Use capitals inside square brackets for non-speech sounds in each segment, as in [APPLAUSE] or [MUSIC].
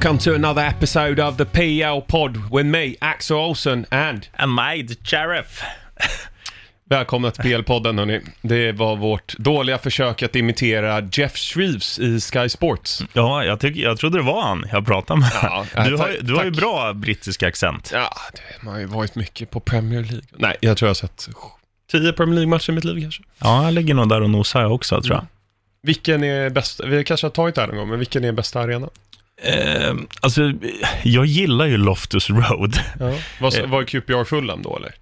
welcome to another episode of the PL pod with me, Axel Olsen, and And the sheriff. [LAUGHS] välkomna till PL-podden hörni. Det var vårt dåliga försök att imitera Jeff Shreves i Sky Sports. Ja, jag, tycker, jag trodde det var han jag pratade med. Ja, [LAUGHS] du har, tack- ju- du har ju bra brittisk accent. Ja, det, man har ju varit mycket på Premier League. Nej, jag tror jag har sett 10 Premier League-matcher i mitt liv kanske. Ja, jag ligger nog där och nosar jag också, tror jag. Vilken är bäst, vi kanske har tagit det här någon gång, men vilken är bästa arena? Eh, alltså, jag gillar ju Loftus Road. Ja. [LAUGHS] Var, Eh. var QPR Fulham då eller?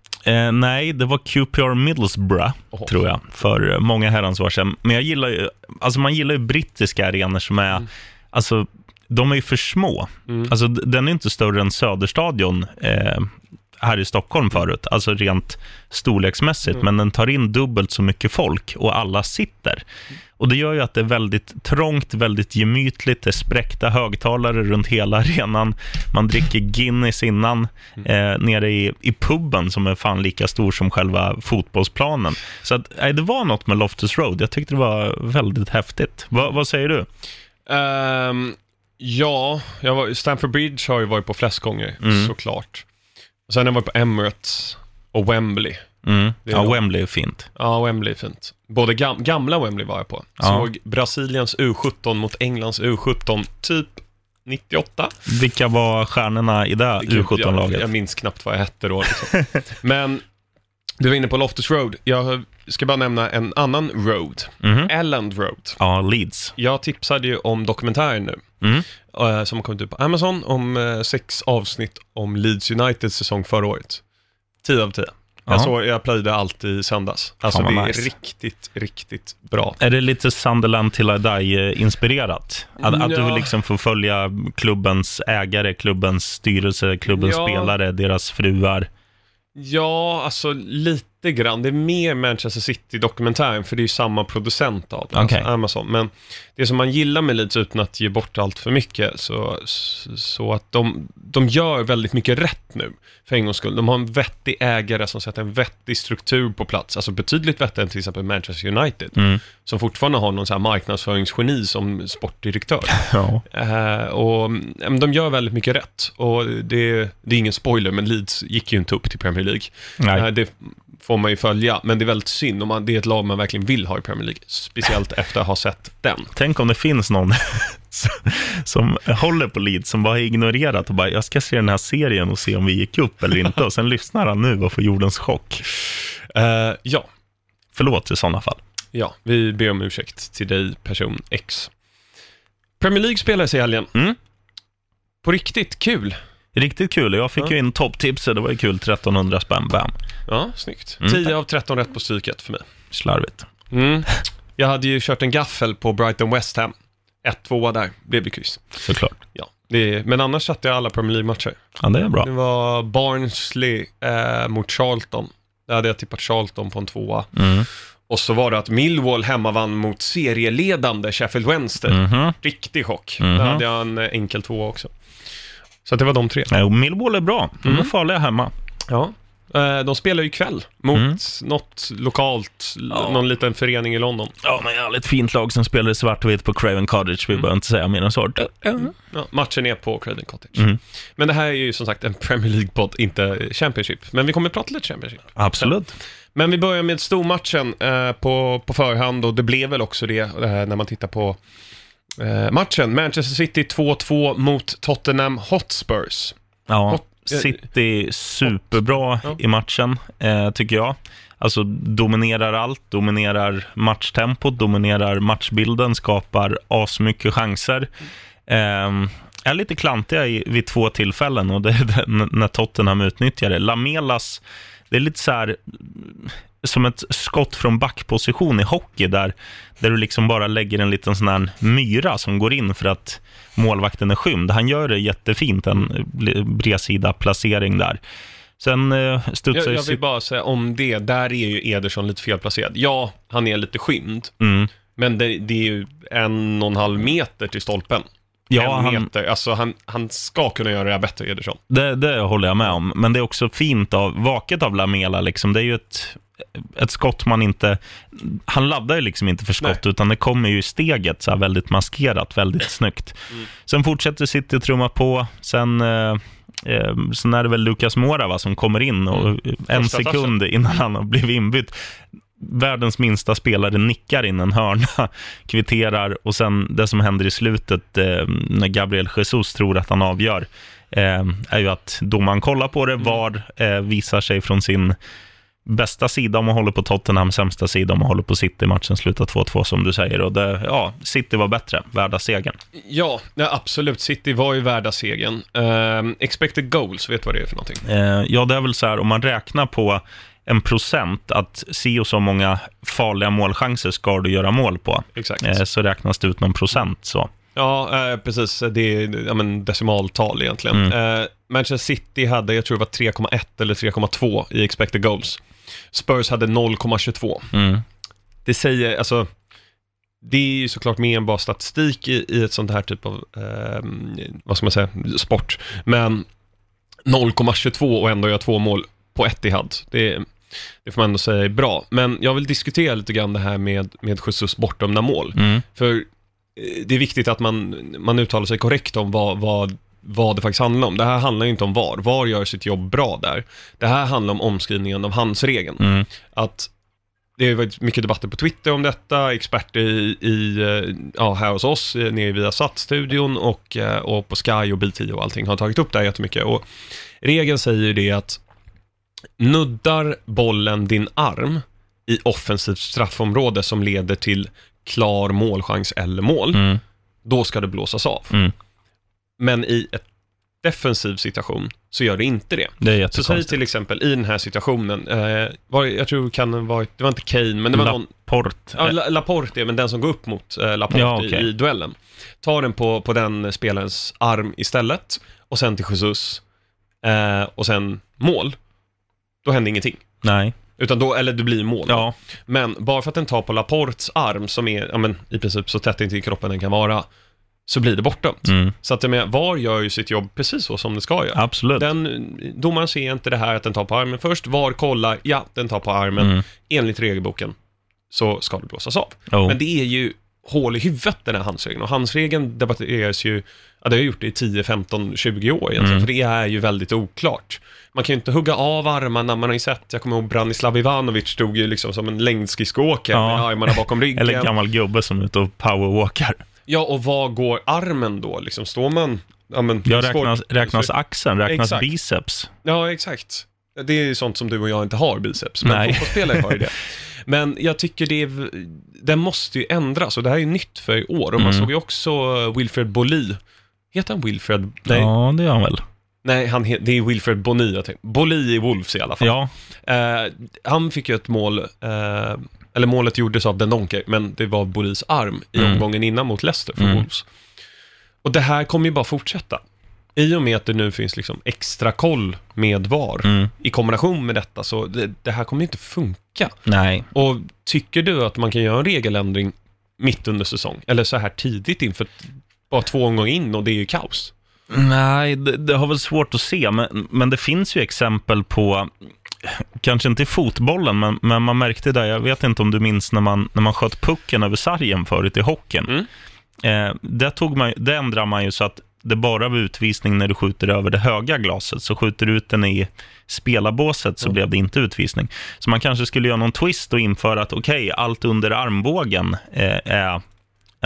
Eh, nej, det var QPR Middlesbrough, Oho. tror jag, för eh, många herrans år sedan. Men jag gillar ju, alltså man gillar ju brittiska arenor som är, alltså, de är ju för små. Mm. Alltså, den är inte större än Söderstadion eh, här i Stockholm förut, alltså rent storleksmässigt, men den tar in dubbelt så mycket folk och alla sitter. Och det gör ju att det är väldigt trångt, väldigt gemytligt, det är spräckta högtalare runt hela arenan, man dricker Guinness innan, eh, nere i, i puben som är fan lika stor som själva fotbollsplanen. Så att, nej, det var något med Loftus Road, jag tyckte det var väldigt häftigt. Va, vad säger du? Ehm, ja, jag var, Stamford Bridge har ju varit på flest gånger, Mm. såklart. Och sen har jag varit på Emirates och Wembley. Mm. Ja, nog- Wembley är fint. Ja, Wembley är fint. Både gam gamla Wembley var jag på. Ja. Såg Brasiliens U17 mot Englands U17, typ 98. Vilka var stjärnorna i det Gud, jag, U17-laget? jag minns knappt vad jag hette då. Liksom. [LAUGHS] Men du var inne på Loftus Road. Jag ska bara nämna en annan road. Mhm. Elland Road. Ja, Leeds. Jag tipsade ju om dokumentären nu. Mm. eh, som har kommit ut på Amazon om eh, sex avsnitt om Leeds Uniteds säsong förra året. 10 av 10. Jag, Ja. såg, jag plöjde allt i söndags. Alltså det är nice. riktigt, riktigt bra. Är det lite Sunderland till I die-inspirerat? Att, att Ja. du liksom får följa klubbens ägare, klubbens styrelse, klubbens Ja. spelare, deras fruar. Ja, alltså lite grann. Det är mer Manchester City-dokumentären, för det är ju samma producent av den, Okej. alltså Amazon. Men det som man gillar med Leeds, utan att ge bort allt för mycket, så, så att de, de gör väldigt mycket rätt nu, för en gångs skull. De har en vettig ägare som sätter en vettig struktur på plats, alltså betydligt vettigare än till exempel Manchester United, Mm. som fortfarande har någon så här marknadsföringsgeni som sportdirektör. [LAUGHS] Ja. Eh, och de gör väldigt mycket rätt. Och det, det är ingen spoiler, men Leeds gick ju inte upp till Premier League. Nej. Eh, det får man ju följa, men det är väldigt synd om man, det är ett lag man verkligen vill ha i Premier League. Speciellt [LAUGHS] efter att ha sett den. Tänk om det finns någon [LAUGHS] som håller på Leeds, som bara har ignorerat och bara, jag ska se den här serien och se om vi gick upp eller inte. Och sen lyssnar han nu och får jordens chock. [LAUGHS] Eh, ja, Förlåt i sådana fall. ja, vi ber om ursäkt till dig, person X. Premier League spelades i helgen. Mm. På riktigt kul. Riktigt kul. Jag fick Ja. ju in topptipset, det var ju kul. 1300 spänn, bam. Ja, snyggt. Mm, 10 av 13 rätt på stryket för mig. Slarvigt. Mm. Jag hade ju kört en gaffel på Brighton West Ham. 1-2 där, blev det kryss. Såklart. Ja, är, men annars satte jag alla Premier League-matcher. Ja, det är bra. Det var Barnsley eh, mot Charlton. Där hade jag tippat Charlton på en tvåa. Mm. Och så var det att Millwall hemma vann mot serieledande Sheffield Wednesday. Mhm. Riktig chock. Mhm. Där hade jag en enkel tvåa också. Så det var de tre. Nej, och Millwall är bra. De är Mm. farliga hemma. Ja. Eh, de spelar ju ikväll mot Mm. något lokalt, Ja. någon liten förening i London. Ja, men jävligt fint lag som spelar i svartvitt på Craven Cottage. Vi Mm. behöver inte säga mer än så. Ja, matchen är på Craven Cottage. Mm. Men det här är ju som sagt en Premier League-podd, inte Championship. Men vi kommer att prata lite Championship. Absolut. Men vi börjar med stormatchen eh, på, på förhand och det blev väl också det eh, när man tittar på eh, matchen. Manchester City 2-2 mot Tottenham Hotspurs. Ja, Hot- City superbra Ja. i matchen, eh, tycker jag. Alltså dominerar allt, dominerar matchtempot, dominerar matchbilden, skapar asmycket chanser. Eh, är lite klantiga i, vid två tillfällen och det är [LAUGHS] när Tottenham utnyttjar det. Lamelas, det är lite så här som ett skott från backposition i hockey där, där du liksom bara lägger en liten sån här myra som går in för att målvakten är skymd. Han gör det jättefint, en bredsida placering där. Sen eh, studsar Jag, jag vill bara säga om det, där är ju Ederson lite felplacerad. Ja, han är lite skymd, mm. men det, det är ju en och en halv meter till stolpen. Ja, en han, meter. Alltså han, han ska kunna göra det här bättre, Ederson. det, det håller jag med om. Men det är också fint av, vaket av Lamela. Liksom. Det är ju ett ett skott man inte... Han laddar ju liksom inte för skott, Nej. utan det kommer ju i steget så här väldigt maskerat, väldigt [LAUGHS] snyggt. Mm. Sen fortsätter City trumma på. Sen, eh, eh, sen är det väl Lucas Moura va, som kommer in och Mm. en Första sekund innan han har blivit inbytt världens minsta spelare nickar in en hörna, [LAUGHS] kvitterar och sen det som händer i slutet eh, när Gabriel Jesus tror att han avgör eh, är ju att domaren kollar på det, Mm. VAR eh, visar sig från sin bästa sida om man håller på Tottenham, sämsta sida om man håller på City. Matchen slutar 2-2 som du säger och det, ja, City var bättre, värda segern. Ja, ja, absolut. City var ju värda segern. Ehm, expected goals, vet du vad det är för någonting? Eh, ja, det är väl så här, om man räknar på en procent, att si och så många farliga målchanser ska du göra mål på, Exakt. eh, så räknas det ut någon procent. Så. Ja, eh, precis. Det är ja, men decimaltal egentligen. Mm. Manchester City hade, jag tror det var 3,1 eller 3,2 i expected goals. Spurs hade 0,22. Mm. Det säger, alltså, det är ju såklart mer än bara statistik i, i ett sånt här typ av, eh, vad ska man säga, sport. Men 0,22 och ändå göra två mål på Etihad, det, det får man ändå säga är bra. Men jag vill diskutera lite grann det här med, med Jesus bortdömda mål. Mm. För eh, det är viktigt att man, man uttalar sig korrekt om vad, vad, vad det faktiskt handlar om. Det här handlar ju inte om VAR. VAR gör sitt jobb bra där. Det här handlar om omskrivningen av handsregeln. Mm. Att det har varit mycket debatter på Twitter om detta, experter i, i eh, ja, här hos oss, eh, nere via studion och, eh, och på Sky och BT och allting har tagit upp det här jättemycket. Och regeln säger det att nuddar bollen din arm i offensivt straffområde som leder till klar målchans eller mål, Mm. då ska det blåsas av. Mm. Men i ett defensiv situation så gör det inte det. Det Så säg till exempel i den här situationen, eh, var, jag tror kan varit, det var inte Kane, men det var någon, Laporte. ja, La- Laporte, men den som går upp mot eh, Laporte Ja, okej. i, i duellen. Tar den på, på den spelarens arm istället, och sen till Jesus, eh, och sen mål. Då händer ingenting. Nej. Utan då, eller det blir mål. Ja. Men bara för att den tar på Laportes arm, som är ja, men, i princip så tätt intill kroppen den kan vara, så blir det bortdömt. Mm. Så att jag menar, VAR gör ju sitt jobb precis så som det ska göra. Absolut. Den, domaren ser inte det här att den tar på armen först. VAR kollar, ja, den tar på armen. Mm. Enligt regelboken så ska det blåsas av. Jo. Men det är ju hål i huvudet den här handsregeln. Och handsregeln debatteras ju, ja det har gjort det i 10, 15, 20 år egentligen. Mm. För det är ju väldigt oklart. Man kan ju inte hugga av armarna, man har ju sett, jag kommer ihåg Branislav Ivanovic stod ju liksom som en längdskridskoåkare Ja. med armarna bakom ryggen. [LAUGHS] Eller en gammal gubbe som är ute och powerwalkar. Ja, och vad går armen då? Liksom står man... Ja, men, Ja, sport- räknas, räknas axeln, räknas Exakt. biceps. Ja, exakt. Det är ju sånt som du och jag inte har, biceps. Men Nej. fotbollsspelare har ju det. [LAUGHS] Men jag tycker det, är, den måste ju ändras och det här är ju nytt för i år. Och man Mm. såg ju också Wilfred Bolli. Heter han Wilfred? Nej, Ja, det gör han väl. nej han det är Wilfred Boni jag tänkte. I Wolves i alla fall. Ja, Eh, han fick ju ett mål, eh, eller målet gjordes av Den Donker, men det var Bollis arm i Mm. omgången innan mot Leicester för Mm. Wolves. Och det här kommer ju bara fortsätta. I och med att det nu finns liksom extra koll med VAR mm. i kombination med detta, så det, det här kommer inte funka. nej. Och tycker du att man kan göra en regeländring mitt under säsong? Eller så här tidigt inför bara två omgångar in och det är ju kaos? Nej, det, det har väl svårt att se, men, men det finns ju exempel på, kanske inte i fotbollen, men, men man märkte det, jag vet inte om du minns när man, när man sköt pucken över sargen förut i hockeyn. Mm. Eh, det, tog man, det ändrar man ju så att det bara var utvisning när du skjuter över det höga glaset. Så skjuter du ut den i spelarbåset så Mm. blev det inte utvisning. Så man kanske skulle göra någon twist och införa att okej, allt under armbågen eh, är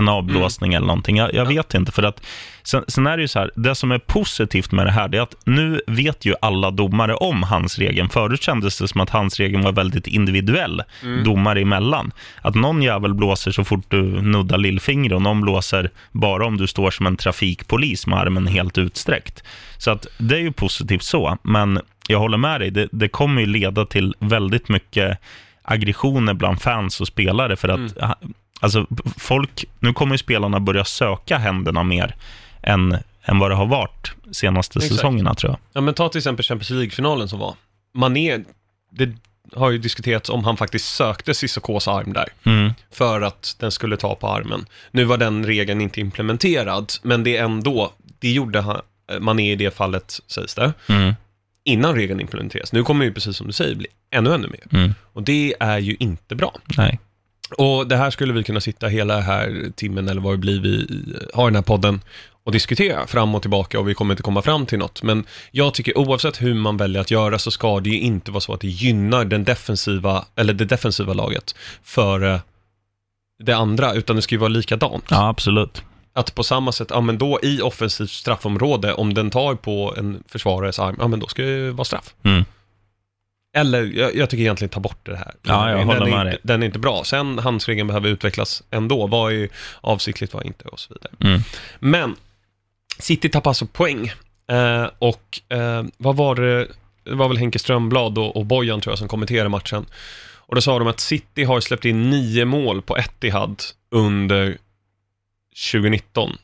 en avblåsning eller någonting. Jag, jag vet inte, för att sen, sen är det ju så här, det som är positivt med det här, det är att nu vet ju alla domare om handsregeln. Förut kändes det som att handsregeln var väldigt individuell, domare emellan. Att någon jävel blåser så fort du nuddar lillfingret och någon blåser bara om du står som en trafikpolis med armen helt utsträckt. Så att det är ju positivt så, men jag håller med dig, det, det kommer ju leda till väldigt mycket aggressioner bland fans och spelare för att Alltså, folk, nu kommer ju spelarna börja söka händerna mer än, än vad det har varit senaste Exakt. säsongerna, tror jag. Ja, men ta till exempel Champions League-finalen som var. Mané, det har ju diskuterats om han faktiskt sökte Cissokos arm där. Mm. för att den skulle ta på armen. Nu var den regeln inte implementerad, men det ändå, det gjorde han, Mané i det fallet, sägs det. Mm. innan regeln implementeras. Nu kommer det ju precis som du säger bli ännu, ännu mer. Mm. Och det är ju inte bra. Nej. Och det här skulle vi kunna sitta hela här timmen eller vad det blir vi har den här podden och diskutera fram och tillbaka och vi kommer inte komma fram till något. Men jag tycker oavsett hur man väljer att göra så ska det ju inte vara så att det gynnar den defensiva, eller det defensiva laget före det andra, utan det ska ju vara likadant. Ja, absolut. Att på samma sätt, ja men då i offensivt straffområde, om den tar på en försvarares arm, ja men då ska det ju vara straff. Mm. Eller, jag, jag tycker egentligen ta bort det här. Ja, jag den, håller är med inte, dig. den är inte bra. Sen handsregeln behöver utvecklas ändå. Vad är avsiktligt, vad inte och så vidare. Mm. Men, City tappar alltså poäng. Eh, och eh, vad var det, det var väl Henke Strömblad och, och Bojan tror jag som kommenterade matchen. Och då sa de att City har släppt in nio mål på Etihad under 2019.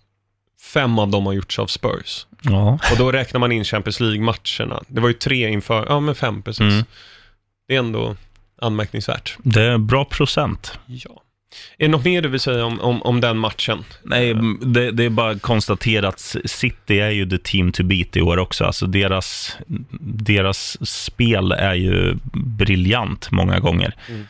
Fem av dem har gjorts av Spurs. Ja. Och då räknar man in Champions League-matcherna. Det var ju tre inför, ja men fem precis. Mm. Det är ändå anmärkningsvärt. Det är bra procent. Ja. Är det något mer du vill säga om, om, om den matchen? Nej, det, det är bara konstaterat att City är ju the team to beat i år också. Alltså deras, deras spel är ju briljant många gånger. Mm.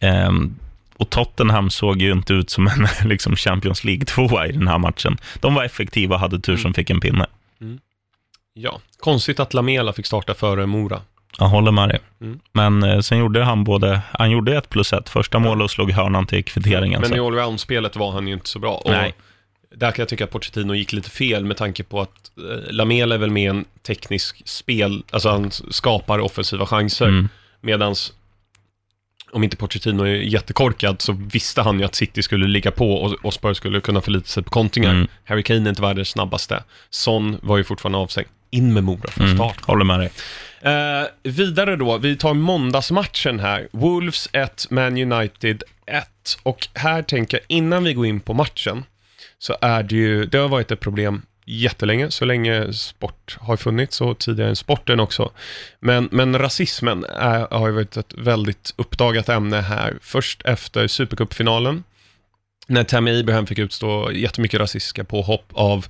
Ehm, och Tottenham såg ju inte ut som en [LAUGHS] liksom Champions League-tvåa i den här matchen. De var effektiva och hade tur som fick en pinne. Ja. Konstigt att Lamela fick starta före Mora. Jag håller med dig. Mm. Men eh, sen gjorde han både, han gjorde ett plus ett, första mål och slog hörnan till kvitteringen. Men i så. allround-spelet var han ju inte så bra. Och Nej. Där kan jag tycka att Pochettino gick lite fel med tanke på att eh, Lamela är väl med en teknisk spel, alltså han skapar offensiva chanser. Mm. Medans om inte Pochettino är jättekorkad så visste han ju att City skulle ligga på och, och Spurs skulle kunna förlita sig på kontringar. Mm. Harry Kane är inte världens snabbaste. Son var ju fortfarande avstängd. In med Mora från Mm. start. Håller med dig. Eh, vidare då, vi tar måndagsmatchen här. Wolves 1, Man United 1. Och här tänker jag, innan vi går in på matchen, så är det ju, det har varit ett problem jättelänge, så länge sport har funnits och tidigare än sporten också. Men, men rasismen är, har ju varit ett väldigt uppdagat ämne här. Först efter Supercupfinalen, när Tammy Abraham fick utstå jättemycket rasistiska påhopp av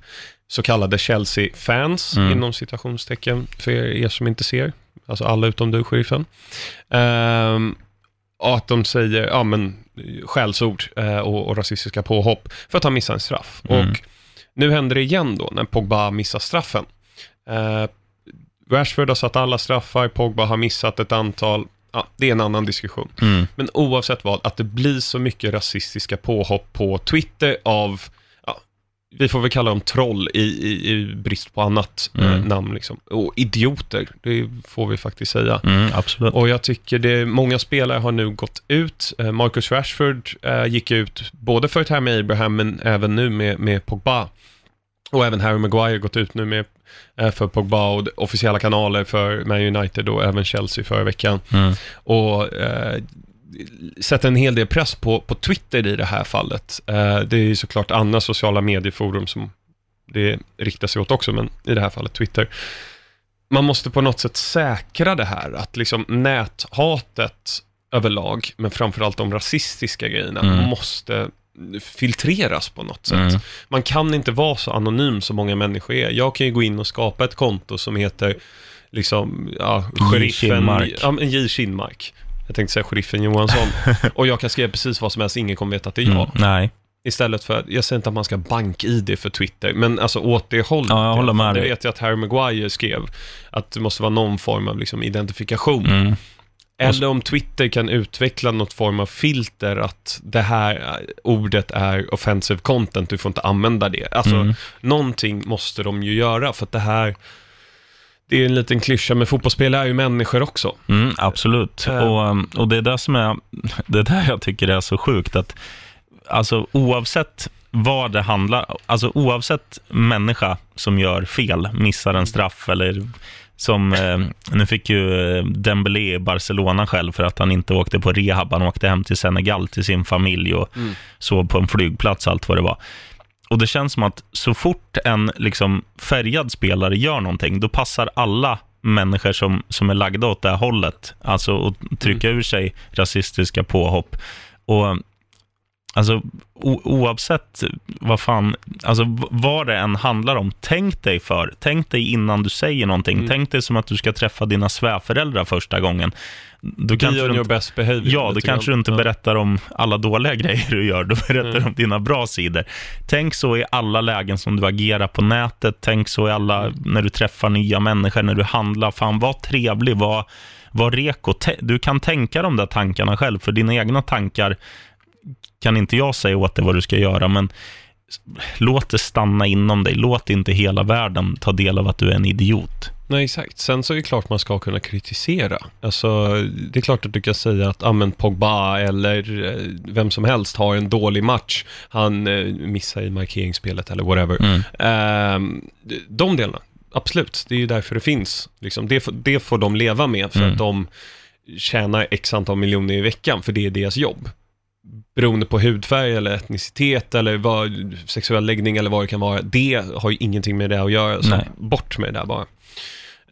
så kallade Chelsea-fans, Mm. inom citationstecken, för er som inte ser. Alltså alla utom du, sheriffen. Ehm, och att de säger, ja men, skällsord eh, och, och rasistiska påhopp för att han missar en straff. Mm. Och nu händer det igen då, när Pogba missar straffen. Eh, Rashford har satt alla straffar, Pogba har missat ett antal. Ja, det är en annan diskussion. Mm. Men oavsett vad, att det blir så mycket rasistiska påhopp på Twitter av, vi får väl kalla dem troll i, i, i brist på annat eh, Mm. namn liksom. Och idioter, det får vi faktiskt säga. Mm, absolut. Och jag tycker det, många spelare har nu gått ut. Eh, Marcus Rashford eh, gick ut både för Tammy Abraham men även nu med, med Pogba. Och även Harry Maguire gått ut nu med eh, för Pogba och officiella kanaler för Man United och även Chelsea förra veckan. Mm. Och sätter en hel del press på, på Twitter i det här fallet. Eh, det är ju såklart andra sociala medieforum som det riktar sig åt också, men i det här fallet Twitter. Man måste på något sätt säkra det här, att liksom näthatet överlag, men framförallt de rasistiska grejerna, Mm. måste filtreras på något sätt. Mm. Man kan inte vara så anonym som många människor är. Jag kan ju gå in och skapa ett konto som heter liksom, ja, J. Kinmark. ja, J. Kinmark. Jag tänkte säga sheriffen Johansson. [LAUGHS] och jag kan skriva precis vad som helst, ingen kommer veta att det är jag. Mm. Nej. Istället för, jag säger inte att man ska bank-id för Twitter, men alltså åt det hållet. Ja, jag håller med Det vet jag att Harry Maguire skrev, att det måste vara någon form av liksom identifikation. Mm. Eller om Twitter kan utveckla något form av filter att det här ordet är offensive content, du får inte använda det. Alltså, Mm. någonting måste de ju göra för att det här, det är en liten klyscha, men fotbollsspelare är ju människor också. Mm, absolut. Eh. Och, um, och det är det som är, [LAUGHS] det är där jag tycker är så sjukt att, alltså oavsett vad det handlar, alltså oavsett människa som gör fel, missar en straff eller som, eh, nu fick ju eh, Dembélé i Barcelona själv för att han inte åkte på rehab, han åkte hem till Senegal till sin familj och Mm. sov på en flygplats, allt vad det var. Och det känns som att så fort en liksom, färgad spelare gör någonting, då passar alla människor som, som är lagda åt det här hållet, alltså att trycka ur sig rasistiska påhopp. Och Alltså oavsett vad fan, alltså vad det än handlar om, tänk dig för. Tänk dig innan du säger någonting. Mm. Tänk dig som att du ska träffa dina svärföräldrar första gången. Då Be kanske on your inte, best behavior. ja, då kanske du inte berättar om alla dåliga [LAUGHS] grejer du gör. Du berättar Mm. om dina bra sidor. Tänk så i alla lägen som du agerar på nätet. Tänk så i alla, Mm. när du träffar nya människor, när du handlar. Fan, var trevlig, var, var reko. Du kan tänka de där tankarna själv, för dina egna tankar kan inte jag säga åt dig vad du ska göra, men låt det stanna inom dig. Låt inte hela världen ta del av att du är en idiot. Nej, exakt. Sen så är det klart man ska kunna kritisera. Alltså, det är klart att du kan säga att ah, men Pogba eller eh, vem som helst har en dålig match. Han eh, missar i markeringsspelet eller whatever. Mm. Ehm, de delarna, absolut. Det är ju därför det finns. Liksom, det, får, det får de leva med för Mm. att de tjänar x antal miljoner i veckan, för det är deras jobb. Beroende på hudfärg eller etnicitet eller vad, sexuell läggning eller vad det kan vara. Det har ju ingenting med det att göra, så Nej. bort med det där bara.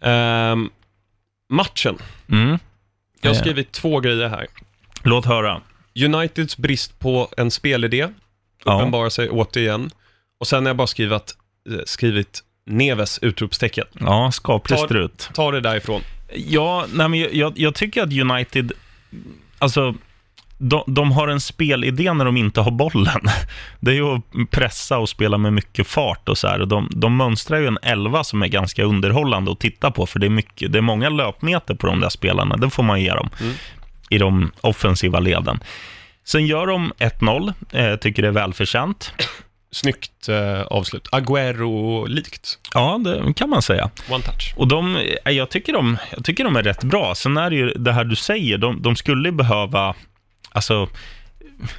Ehm, matchen. Mm. Jag har Eh. skrivit två grejer här. Låt höra. Uniteds brist på en spelidé Ja. uppenbarar sig återigen. Och sen har jag bara skrivit, eh, skrivit Neves utropstecken. Ja, skaplig Ta- strut. Ta det därifrån. Ja, nej, men jag- jag, jag tycker att United, alltså, de, de har en spelidé när de inte har bollen. [LAUGHS] Det är ju att pressa och spela med mycket fart och så här. Och de, de mönstrar ju en elva som är ganska underhållande att titta på, för det är, mycket, det är många löpmeter på de där spelarna, det får man ge dem, Mm. i de offensiva leden. Sen gör de 1-0, eh, tycker det är välförtjänt. Snyggt eh, avslut. Agüero-likt. Ja, det kan man säga. One touch. Och de, eh, jag, tycker de, jag tycker de är rätt bra. Sen är det ju det här du säger, de, de skulle behöva, alltså,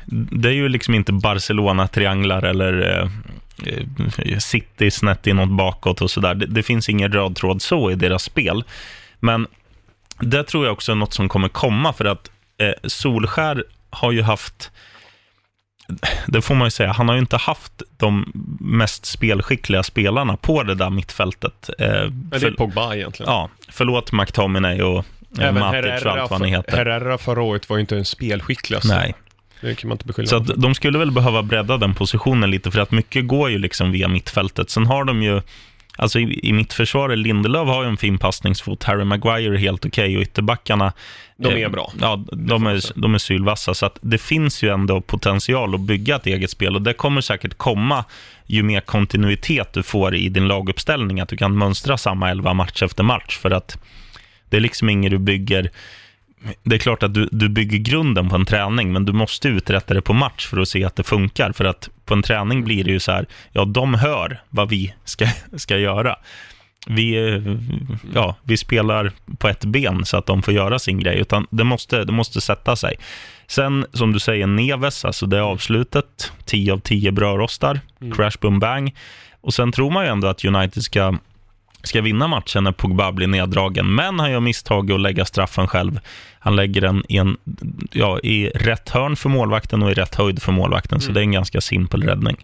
det är ju liksom inte Barcelona-trianglar eller eh, eh, City snett inåt bakåt och sådär. Det, det finns ingen röd tråd så i deras spel. Men det tror jag också är något som kommer komma, för att eh, Solskär har ju haft det får man ju säga, han har ju inte haft de mest spelskickliga spelarna på det där mittfältet. Eh, Men det är för- Pogba egentligen. Ja, förlåt McTominay och Även Matic Herrera, allt vad ni heter. Herrera förra året var ju inte en spelskicklig. alltså. Nej, Det kan man inte beskylla så att de skulle väl behöva bredda den positionen lite, för att mycket går ju liksom via mittfältet. Sen har de ju, alltså i, i mittförsvaret, Lindelöf har ju en fin passningsfot, Harry Maguire är helt okej och ytterbackarna De är eh, bra. Ja, de är, de är sylvassa, så att det finns ju ändå potential att bygga ett eget spel och det kommer säkert komma ju mer kontinuitet du får i din laguppställning, att du kan mönstra samma elva match efter match, för att det är liksom inget du bygger det är klart att du, du bygger grunden på en träning, men du måste uträtta det på match för att se att det funkar. För att på en träning blir det ju så här, ja, de hör vad vi ska, [LAUGHS] ska göra. Vi, ja, vi spelar på ett ben så att de får göra sin grej, utan det måste, det måste sätta sig. Sen, som du säger, Neves, alltså det är avslutet, 10 av 10 brödrostar, crash, boom, bang. Och sen tror man ju ändå att United ska ska vinna matchen när Pogba blir neddragen. Men han gör misstag att lägga straffen själv. Han lägger den i, en, ja, i rätt hörn för målvakten och i rätt höjd för målvakten, så det är en ganska simpel räddning.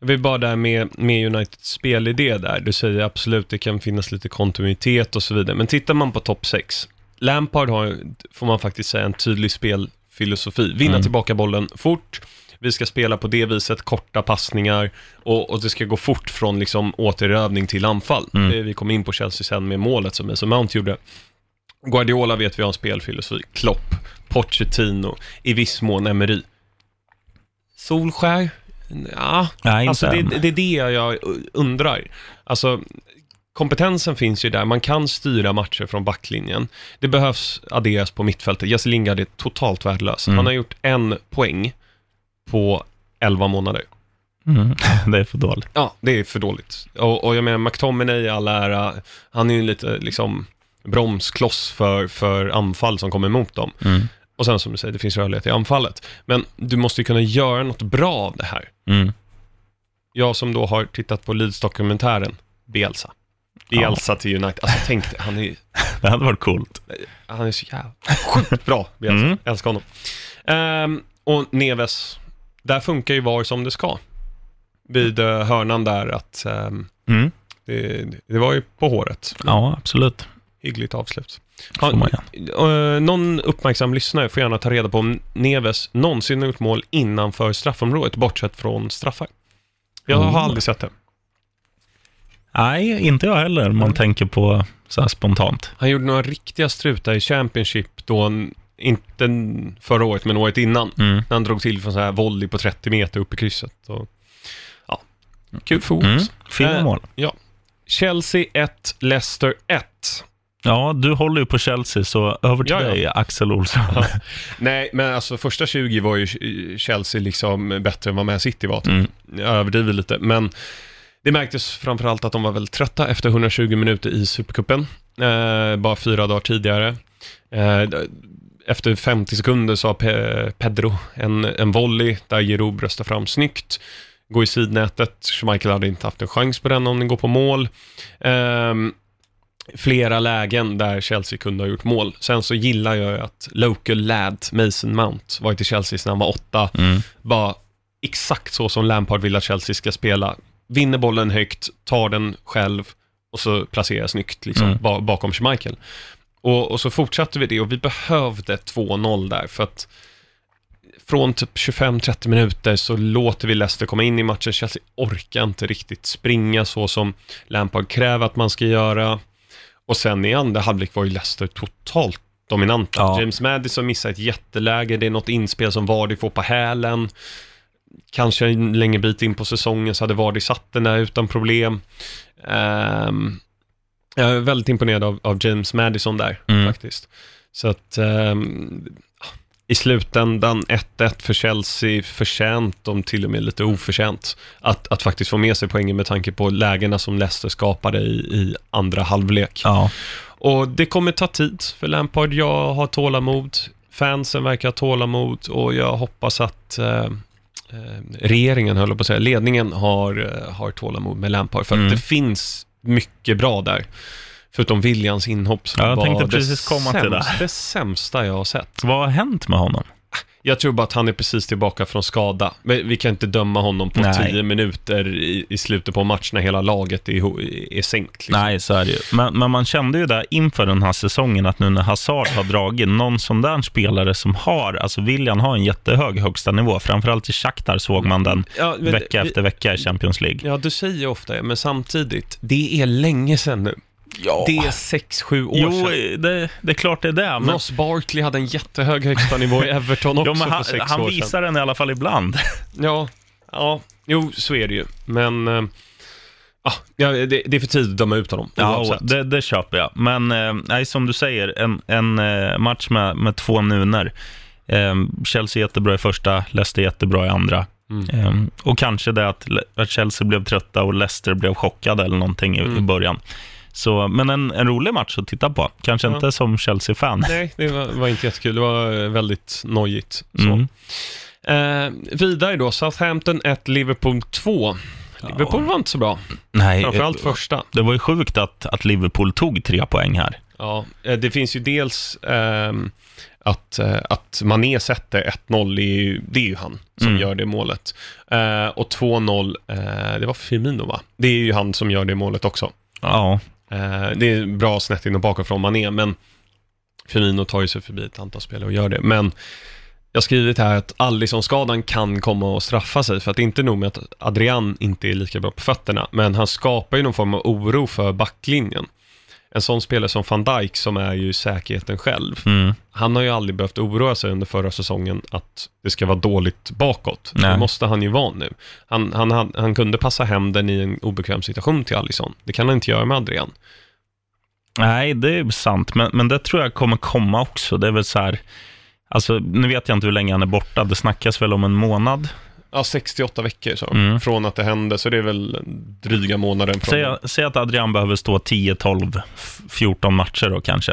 Jag vill bara där med, med Uniteds spelidé där. Du säger absolut det kan finnas lite kontinuitet och så vidare. Men tittar man på topp 6. Lampard har, får man faktiskt säga, en tydlig spelfilosofi. Vinna Mm. tillbaka bollen fort. Vi ska spela på det viset, korta passningar och, och det ska gå fort från liksom återövning till anfall. Mm. Det, vi kom in på Chelsea sen med målet som Mason Mount gjorde. Guardiola vet vi har en spelfilosofi. Klopp, Pochettino, i viss mån Emery. Solskär? Ja, Nej, Alltså det, det är det jag undrar. Alltså, kompetensen finns ju där. Man kan styra matcher från backlinjen. Det behövs adderas på mittfältet. Jesse Lingard är totalt värdelös. Mm. Han har gjort en poäng på 11 månader. Mm, [LAUGHS] det är för dåligt. Ja, det är för dåligt. Och, och jag menar, McTominay i all ära, han är ju lite liksom bromskloss för, för anfall som kommer emot dem. Mm. Och sen som du säger, det finns rörlighet i anfallet. Men du måste ju kunna göra något bra av det här. Mm. Jag som då har tittat på Leeds-dokumentären, Bielsa. Bielsa till United. Alltså tänk han är, [LAUGHS] Det hade varit coolt. han är så jävla sjukt bra, Bielsa. Mm. Jag älskar honom. Ehm, och Neves, där funkar ju VAR som det ska. Vid uh, hörnan där att ehm, Mm. det, det var ju på håret. Ja, absolut. hyggligt avslut. Ja, eh, någon uppmärksam lyssnare får gärna ta reda på om Neves någonsin gjort mål innanför straffområdet, bortsett från straffar. Jag har Mm. aldrig sett det. Nej, inte jag heller, om man tänker på så här spontant. Han gjorde några riktiga strutar i Championship då, inte förra året, men året innan. Mm. När han drog till från så här volley på 30 meter upp i krysset. Och, ja, kul fotboll. Mm. Fina Eh, mål. Chelsea 1, Leicester 1. Ja, du håller ju på Chelsea, så över till Ja, ja. dig, Axel Olsson. Nej, men alltså första 20 var ju Chelsea liksom bättre än vad Man City var. Typ. Mm. Jag överdriver lite, men det märktes framförallt att de var väldigt trötta efter 120 minuter i Supercupen, eh, bara fyra dagar tidigare. Eh, efter 50 sekunder så har Pe- Pedro en, en volley där Giroud bröstar fram snyggt, går i sidnätet, Schmeichel hade inte haft en chans på den om den går på mål. Ehm, flera lägen där Chelsea kunde ha gjort mål. Sen så gillar jag att local lad Mason Mount var till Chelsea sedan han var åtta Mm. var exakt så som Lampard vill att Chelsea ska spela. Vinner bollen högt, tar den själv och så placerar snyggt liksom, Mm. ba- bakom Schmeichel. Och, och så fortsatte vi det och vi behövde 2-0 där för att från typ 25-30 minuter så låter vi Leicester komma in i matchen. Chelsea orkar inte riktigt springa så som Lampard kräver att man ska göra. Och sen i andra halvlek var ju Leicester totalt dominanta. Ja. James Madison missar ett jätteläge, det är något inspel som Vardy får på hälen. Kanske en längre bit in på säsongen så hade Vardy satt den där utan problem. Ehm, jag är väldigt imponerad av, av James Madison där, Mm. faktiskt. Så att ehm, i slutändan 1-1 för Chelsea, förtjänt, om till och med lite oförtjänt, att, att faktiskt få med sig poängen med tanke på lägena som Leicester skapade i, i andra halvlek. Ja. Och det kommer ta tid för Lampard. Jag har tålamod, fansen verkar ha tålamod och jag hoppas att eh, regeringen, höll på att säga, ledningen har, eh, har tålamod med Lampard. För Mm. att det finns mycket bra där. Förutom Viljans inhopp som Ja, jag var tänkte precis komma till det. det sämsta jag har sett. Vad har hänt med honom? Jag tror bara att han är precis tillbaka från skada. Men vi kan inte döma honom på Nej. tio minuter i, i slutet på matchen när hela laget är, är sänkt. Liksom. Nej, så är det ju. Men, men man kände ju där inför den här säsongen att nu när Hazard har dragit, någon sån där spelare som har, alltså William har en jättehög högsta nivå, framförallt i Shakhtar såg man den Ja, men vecka efter vecka i Champions League. Ja, du säger ofta det, men samtidigt, det är länge sedan nu. Ja. Det är sex, sju år Jo, sedan. det, det är klart det är det. Men, Ross Barkley hade en jättehög högsta nivå i Everton [LAUGHS] också jo, men han, för sex han år sedan. visar den i alla fall ibland. [LAUGHS] Ja, ja, jo, så är det ju. Men, ah, ja, det, det är för tidigt att döma ut honom, Ja, det, det köper jag. Men nej, som du säger, en, en eh, match med, med två nuner. Eh, Chelsea jättebra i första, Leicester jättebra i andra. Mm. Eh, och kanske det att, att Chelsea blev trötta och Leicester blev chockade eller någonting i, i Mm. början. Så, men en, en rolig match att titta på. Kanske Ja. inte som Chelsea-fan. Nej, det var, var inte jättekul. Det var eh, väldigt nojigt. Så. Mm. Eh, vidare då, Southampton 1, Liverpool 2. Liverpool var inte så bra, Nej, framförallt eh, första. det var ju sjukt att, att Liverpool tog tre poäng här. Ja, eh, det finns ju dels ehm, att, eh, att Mané sätter 1-0, det är ju, det är ju han som Mm. gör det målet. Eh, och 2-0, eh, det var Firmino va? Det är ju han som gör det målet också. Ja, Eh, det är bra snett in och bakifrån från är, men Firmino tar ju sig förbi ett antal spelare och gör det. Men jag har skrivit här att Alisson-skadan kan komma och straffa sig, för att det är inte nog med att Adrian inte är lika bra på fötterna, men han skapar ju någon form av oro för backlinjen. En sån spelare som van Dijk som är ju säkerheten själv, mm. han har ju aldrig behövt oroa sig under förra säsongen att det ska vara dåligt bakåt. Det Nej. måste han ju vara nu. Han, han, han, han kunde passa hem den i en obekväm situation till Alisson. Det kan han inte göra med Adrian. Nej, det är sant, men, men det tror jag kommer komma också. Det är väl så här, alltså nu vet jag inte hur länge han är borta. Det snackas väl om en månad. Ja, 68 veckor så. Mm. Från att det hände, så det är väl dryga månaden från... Säg, säg att Adrian behöver stå 10, 12, f- 14 matcher då kanske.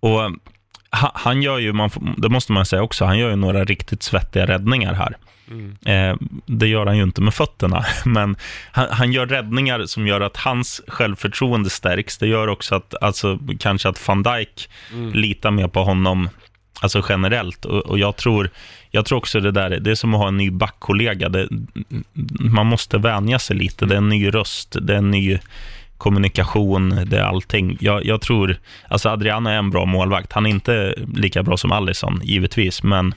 Och ha- han gör ju, man, det måste man säga också, han gör ju några riktigt svettiga räddningar här. Mm. Eh, det gör han ju inte med fötterna, [LAUGHS] men han, han gör räddningar som gör att hans självförtroende stärks. Det gör också att, alltså, kanske att van Dijk Mm. litar mer på honom alltså generellt. Och, och jag, tror, jag tror också det där, det är som att ha en ny backkollega. Det, man måste vänja sig lite. Det är en ny röst, det är en ny kommunikation, det är allting. Jag, jag tror, alltså Adriano är en bra målvakt. Han är inte lika bra som Allison, givetvis, men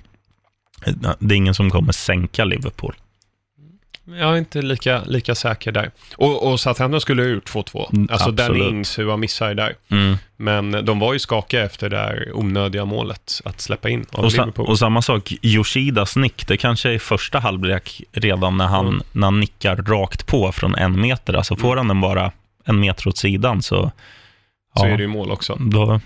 det är ingen som kommer sänka Liverpool. Jag är inte lika, lika säker där. Och, och Southampton skulle ha gjort 2-2. Mm, alltså absolut. Danny Ings, hur han missar där. Mm. Men de var ju skakiga efter det där onödiga målet att släppa in av Och, sa, och samma sak, Yoshidas nick, det kanske är i första halvlek redan när han, Mm. när han nickar rakt på från en meter. Alltså får han den bara en meter åt sidan så, så ja, är det ju mål också. då,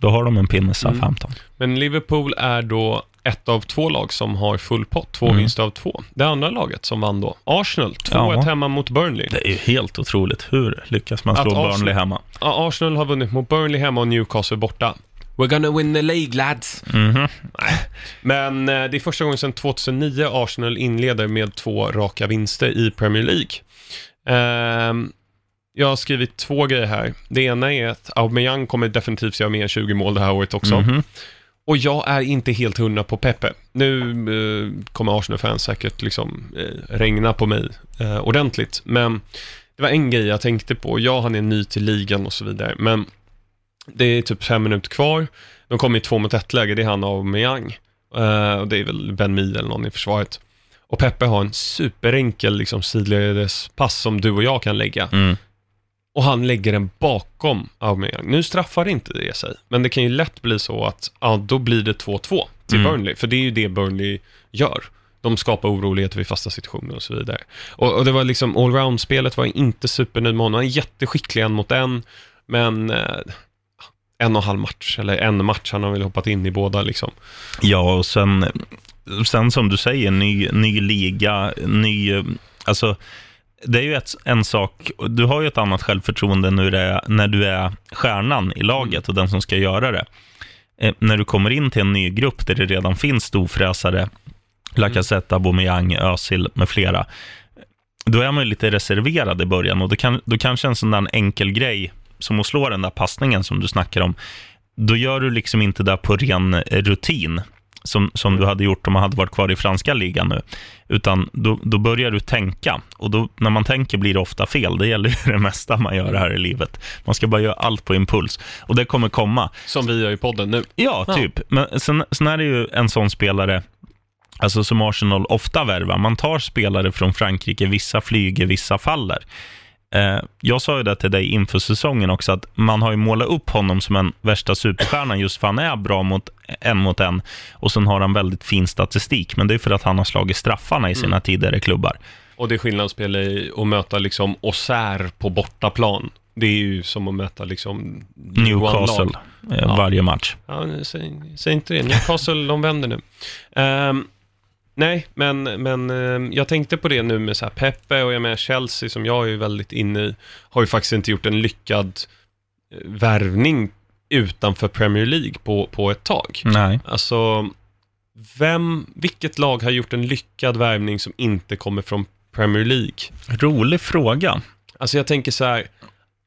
då har de en pinne Southampton. Men Liverpool är då ett av två lag som har full pott, två Mm. vinster av två. Det andra laget som vann då, Arsenal, 2-1 Ja. hemma mot Burnley. Det är ju helt otroligt. Hur lyckas man Att slå Arsenal- Burnley hemma? Ja, Arsenal har vunnit mot Burnley hemma och Newcastle borta. We're gonna win the League lads. Mhm. Men eh, det är första gången sedan 2009 Arsenal inleder med två raka vinster i Premier League. Ehm, jag har skrivit två grejer här. Det ena är att Aubameyang kommer definitivt göra mer än 20 mål det här året också. Mhm. Och jag är inte helt hundra på Pepe. Nu eh, kommer Arsenal-fans säkert liksom eh, regna på mig eh, ordentligt. Men det var en grej jag tänkte på. Ja, han är ny till ligan och så vidare. Men det är typ fem minuter kvar. De kommer i två mot ett läge. Det är han och Meyang. Eh, och det är väl Ben Mee eller någon i försvaret. Och Peppe har en superenkel liksom, sidledespass som du och jag kan lägga. Mm. Och han lägger den bakom Aubameyang. Nu straffar inte det sig, men det kan ju lätt bli så att ja, då blir det 2-2 till Mm. Burnley, för det är ju det Burnley gör. De skapar oroligheter vid fasta situationer och så vidare. Och, och det var liksom, allround-spelet var inte supernöjd med honom. Han är jätteskicklig en mot en, men eh, en och en halv match, eller en match, han har väl hoppat in i båda liksom. Ja, och sen, sen som du säger, ny, ny liga, ny... Alltså, det är ju ett, en sak, du har ju ett annat självförtroende när, är, när du är stjärnan i laget och den som ska göra det. Eh, när du kommer in till en ny grupp där det redan finns storfräsare, Lacazette, Aubameyang, Özil med flera, då är man ju lite reserverad i början och då, kan, då kanske en sån där enkel grej som att slå den där passningen som du snackar om, då gör du liksom inte det på ren eh, rutin som, som du hade gjort om man hade varit kvar i franska ligan nu. Utan då, då börjar du tänka. Och då, när man tänker blir det ofta fel. Det gäller ju [LAUGHS] det mesta man gör här i livet. Man ska bara göra allt på impuls. Och det kommer komma. Som vi gör i podden nu. Ja, Ja. typ. Men sen, sen är det ju en sån spelare, alltså som Arsenal ofta värvar. Man tar spelare från Frankrike, vissa flyger, vissa faller. Eh, jag sa ju det till dig inför säsongen också, att man har ju målat upp honom som en värsta superstjärnan just för han är bra mot en mot en och sen har han väldigt fin statistik, men det är för att han har slagit straffarna i sina tidigare klubbar. Och det är skillnad att spela i och möta liksom Auxerre på bortaplan. Det är ju som att möta liksom Newcastle eh, varje match. Ja, säg, säg inte det. Newcastle, de vänder nu. Ehm, nej, men, men ehm, jag tänkte på det nu med så här Pepe och jag med Chelsea som jag är väldigt inne i, har ju faktiskt inte gjort en lyckad eh, värvning utanför Premier League på, på ett tag. Nej. Alltså, vem, vilket lag har gjort en lyckad värvning som inte kommer från Premier League? Rolig fråga. Alltså jag tänker så här,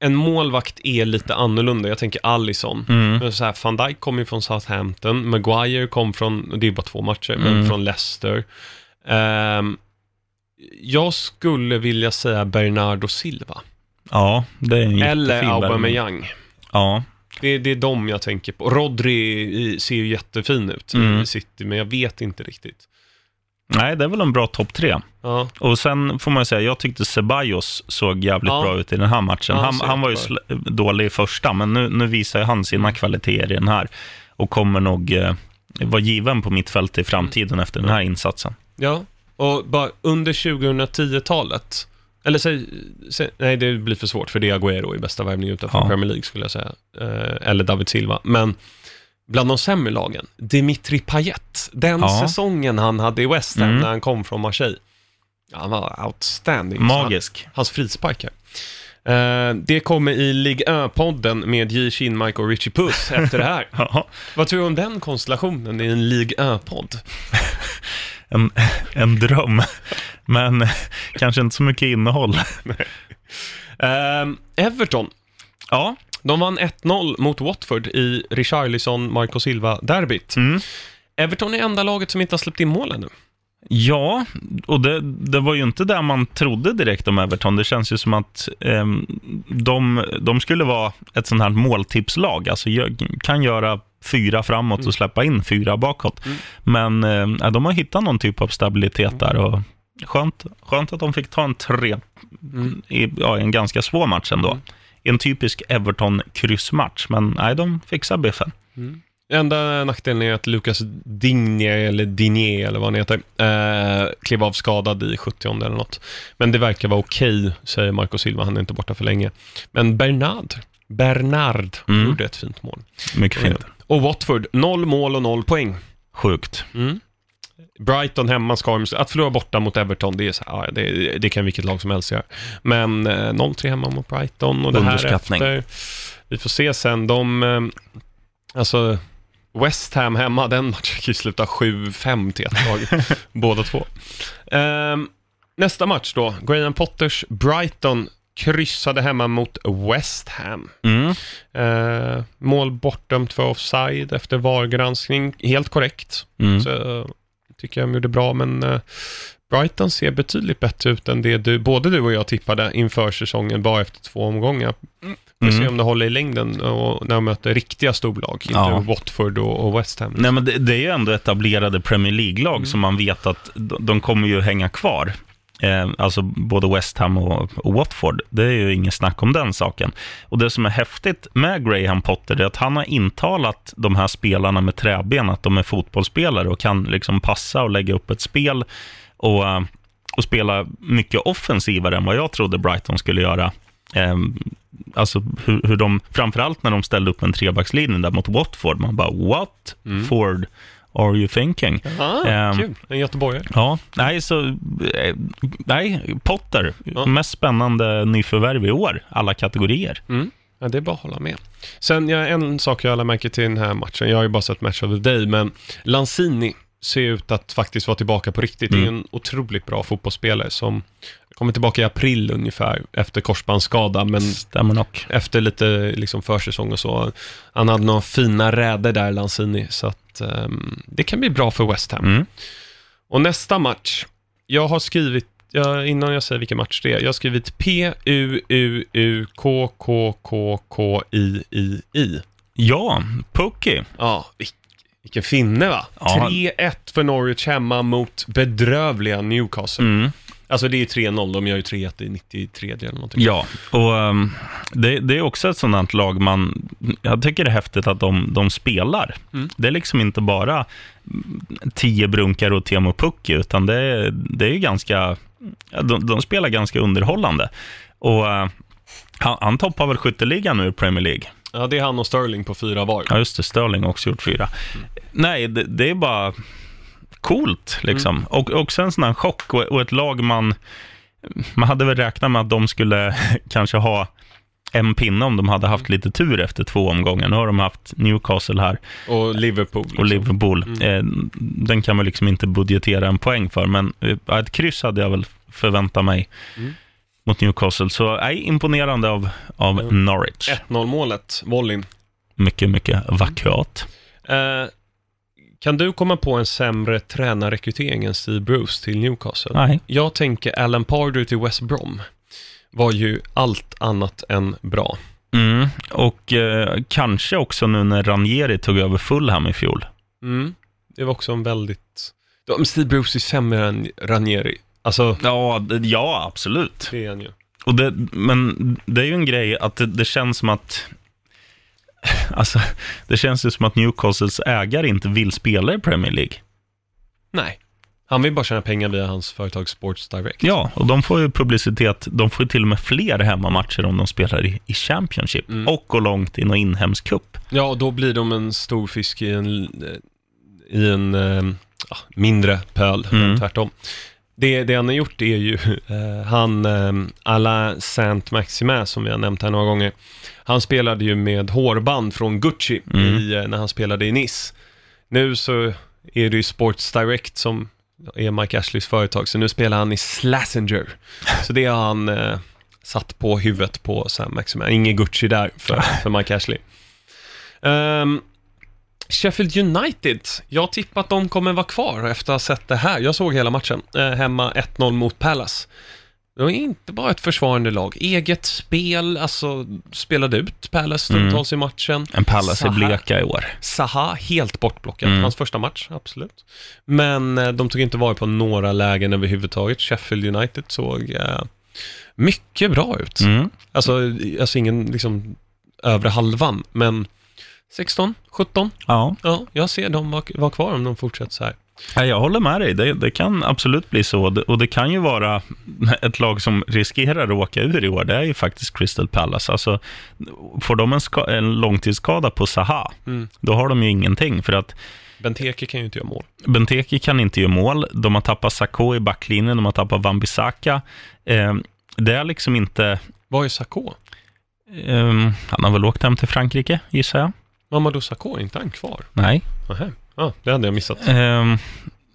en målvakt är lite annorlunda. Jag tänker Allison. Mm. Men så här, Van Dijk kom ju från Southampton, Maguire kom från, det är bara två matcher, men Mm. från Leicester. Ehm, jag skulle vilja säga Bernardo Silva. Ja, det är en Eller. Aubameyang. Ja, Det, det är de jag tänker på. Rodri ser ju jättefin ut Mm. i City, men jag vet inte riktigt. Nej, det är väl en bra topp tre. Ja, Och sen får man ju säga, jag tyckte Ceballos såg jävligt Ja. bra ut i den här matchen. Ja, han han, var ju dålig i första, men nu, nu visar han sina kvaliteter i den här. Och kommer nog eh, vara given på mittfältet i framtiden efter den här insatsen. ja. och bara under 2010-talet, eller säg, säg, nej det blir för svårt för det är Agüero i bästa värvningen utanför. Premier League skulle jag säga. Eh, eller David Silva. Men bland de sämre lagen, Dimitri Payet, den Ja. säsongen han hade i West Ham Mm. när han kom från Marseille. Ja, han var outstanding. Så han- Magisk. Hans frisparkar. Eh, det kommer i Ligue 1-podden med J. Kinmark och Richie Puss efter det här. [LAUGHS] Ja, Vad tror du om den konstellationen i en Ligue 1-podd? [LAUGHS] en, en dröm, men kanske inte så mycket innehåll. [LAUGHS] Ehm, Everton, Ja, de vann 1-0 mot Watford i Richarlison, Marco Silva-derbyt. mm. Everton är enda laget som inte har släppt in mål ännu. Ja, och det, det var ju inte där man trodde direkt om Everton. Det känns ju som att eh, de, de skulle vara ett sånt här måltipslag. Alltså kan göra fyra framåt och släppa in fyra bakåt. Mm. Men eh, de har hittat någon typ av stabilitet där. Och skönt, skönt att de fick ta en tre Mm. i ja, en ganska svår match ändå. En typisk Everton-kryssmatch, men nej, de fixar biffen. Enda nackdelen är att Lucas Digne, eller Digne, eller vad han heter, eh, klev av skadad i 70 eller något. Men det verkar vara okej, säger Marco Silva. Han är inte borta för länge. Men Bernard, Bernard Mm. gjorde ett fint mål. Mycket fint. Och Watford, noll mål och noll poäng. Sjukt. Brighton hemma ska de, att förlora borta mot Everton, det, är så, ja, det, det kan vilket lag som helst göra. Men eh, 0-3 hemma mot Brighton och det här efter. Vi får se sen. De, eh, alltså, West Ham hemma, den matchen kan ju sluta 7-5 till ett lag, [LAUGHS] båda två. Eh, nästa match då, Graham Potters Brighton kryssade hemma mot West Ham. Mm. Eh, mål bortdömt för offside efter VAR-granskning, helt korrekt. Mm. Så eh, tycker jag de gjorde bra, men eh, Brighton ser betydligt bättre ut än det du, både du och jag tippade inför säsongen, bara efter två omgångar. Vi får se Mm. om det håller i längden och när de möter riktiga storlag, inte Ja. Watford och, och West Ham. Nej, men det, det är ju ändå etablerade Premier League-lag Mm. som man vet att de, de kommer ju hänga kvar. Eh, alltså både West Ham och, och Watford. Det är ju inget snack om den saken. Och det som är häftigt med Graham Potter är att han har intalat de här spelarna med träben att de är fotbollsspelare och kan liksom passa och lägga upp ett spel och, eh, och spela mycket offensivare än vad jag trodde Brighton skulle göra. Eh, alltså hur, hur de, framförallt när de ställde upp en trebackslinje där mot Watford, man bara what Mm. Ford are you thinking? Ah, Ehm, kul. En göteborgare. Ja, nej, så, eh, nej, Potter, Ja. mest spännande nyförvärv i år, alla kategorier. Mm. Ja, det är bara att hålla med. Sen, ja, en sak jag lade märke till den här matchen, jag har ju bara sett Match of the Day, men Lanzini ser ut att faktiskt vara tillbaka på riktigt. Det är Mm. en otroligt bra fotbollsspelare som kommer tillbaka i april ungefär, efter korsbandsskada, men efter lite liksom försäsong och så. Han hade några fina räder där, Lanzini, så att ehm, det kan bli bra för West Ham. Mm. Och nästa match, jag har skrivit, jag, innan jag säger vilken match det är, jag har skrivit P-U-U-U-K-K-K-K-I-I-I. Ja, Pukki. Ja, vilk, vilken finne va? Ja. 3-1 för Norwich hemma mot bedrövliga Newcastle. Mm. Alltså det är ju 3-0, de gör ju 3-1 i 93 eller någonting. Ja, och um, det, det är också ett sådant lag man... Jag tycker det är häftigt att de, de spelar. Mm. Det är liksom inte bara mm, tio brunkar och Teemu Pukki, utan det, är- det är ju ganska... De, de spelar ganska underhållande. Och uh, han, han toppar väl skytteligan nu i Premier League. Ja, det är han och Sterling på fyra var. Ja, just det. Sterling har också gjort fyra. Nej, det, det är bara coolt liksom. Och också en sån här chock och, och ett lag man... Man hade väl räknat med att de skulle [LAUGHS] kanske ha en pinne om de hade haft lite tur efter två omgångar. Nu har de haft Newcastle här Och Liverpool. och liksom. Liverpool. Eh, den kan man liksom inte budgetera en poäng för, men eh, ett kryss hade jag väl förväntat mig Mm. mot Newcastle. Så nej, imponerande av, av Mm. Norwich. 1-0 målet, volleyn. Mycket, mycket vackert. Eh, kan du komma på en sämre tränarrekrytering än Steve Bruce till Newcastle? Nej. Jag tänker Alan Pardew till West Brom var ju allt annat än bra. Mm. Och eh, kanske också nu när Ranieri tog över Fulham i fjol. Mm. Det var också en väldigt... Ja, men Steve Bruce är sämre än Ranieri. Alltså, Ja, det, ja absolut. det är han ju. Och det, men det är ju en grej att det, det känns som att [LAUGHS] Alltså, det känns ju som att Newcastles ägare inte vill spela i Premier League. Nej. Han vill bara tjäna pengar via hans företag Sports Direct. Ja, och de får ju publicitet. De får ju till och med fler hemmamatcher om de spelar i, i Championship Mm. och går långt i någon inhemsk cup. Ja, och då blir de en stor fisk i en, i en ja, mindre pöl, Mm. tvärtom. Det, det han har gjort är ju, [LAUGHS] eh, han, eh, Alain Saint-Maximin, som vi har nämnt här några gånger, han spelade ju med hårband från Gucci Mm. i, eh, när han spelade i Nice. Nu så är det ju Sports Direct som är Mike Ashleys företag, så nu spelar han i Slazenger. [LAUGHS] Så det har han eh, satt på huvudet på Sam Maximin. Ingen Gucci där för, [LAUGHS] för Mike Ashley. Ehm, Sheffield United, jag tippar att de kommer vara kvar efter att ha sett det här. Jag såg hela matchen, eh, hemma 1-0 mot Palace. Det var inte bara ett försvarande lag. Eget spel, alltså spelade ut Palace stundtals i matchen. En Pallas är Zaha- bleka i år. Zaha helt bortblockad. Mm. Hans första match, absolut. Men eh, de tog inte vara på några lägen överhuvudtaget. Sheffield United såg eh, mycket bra ut. Mm. Alltså, alltså ingen liksom övre halvan, men 16, 17. Ja. Ja, jag ser dem vara var kvar om de fortsätter så här. Ja, jag håller med dig. Det, det kan absolut bli så. Och det kan ju vara [LAUGHS] ett lag som riskerar att åka ur i år. Det är ju faktiskt Crystal Palace. Alltså, får de en, ska, en långtidsskada på Zaha, Mm. då har de ju ingenting. För att Benteke kan ju inte göra mål. Benteke kan inte göra mål. De har tappat Sakho i backlinjen. De har tappat Wan-Bissaka. Eh, det är liksom inte... Vad är Sakho? Eh, han har väl åkt hem till Frankrike, gissar jag? Mamadou Sakho, är inte han kvar? Nej. Nähä. Ja, det hade jag missat.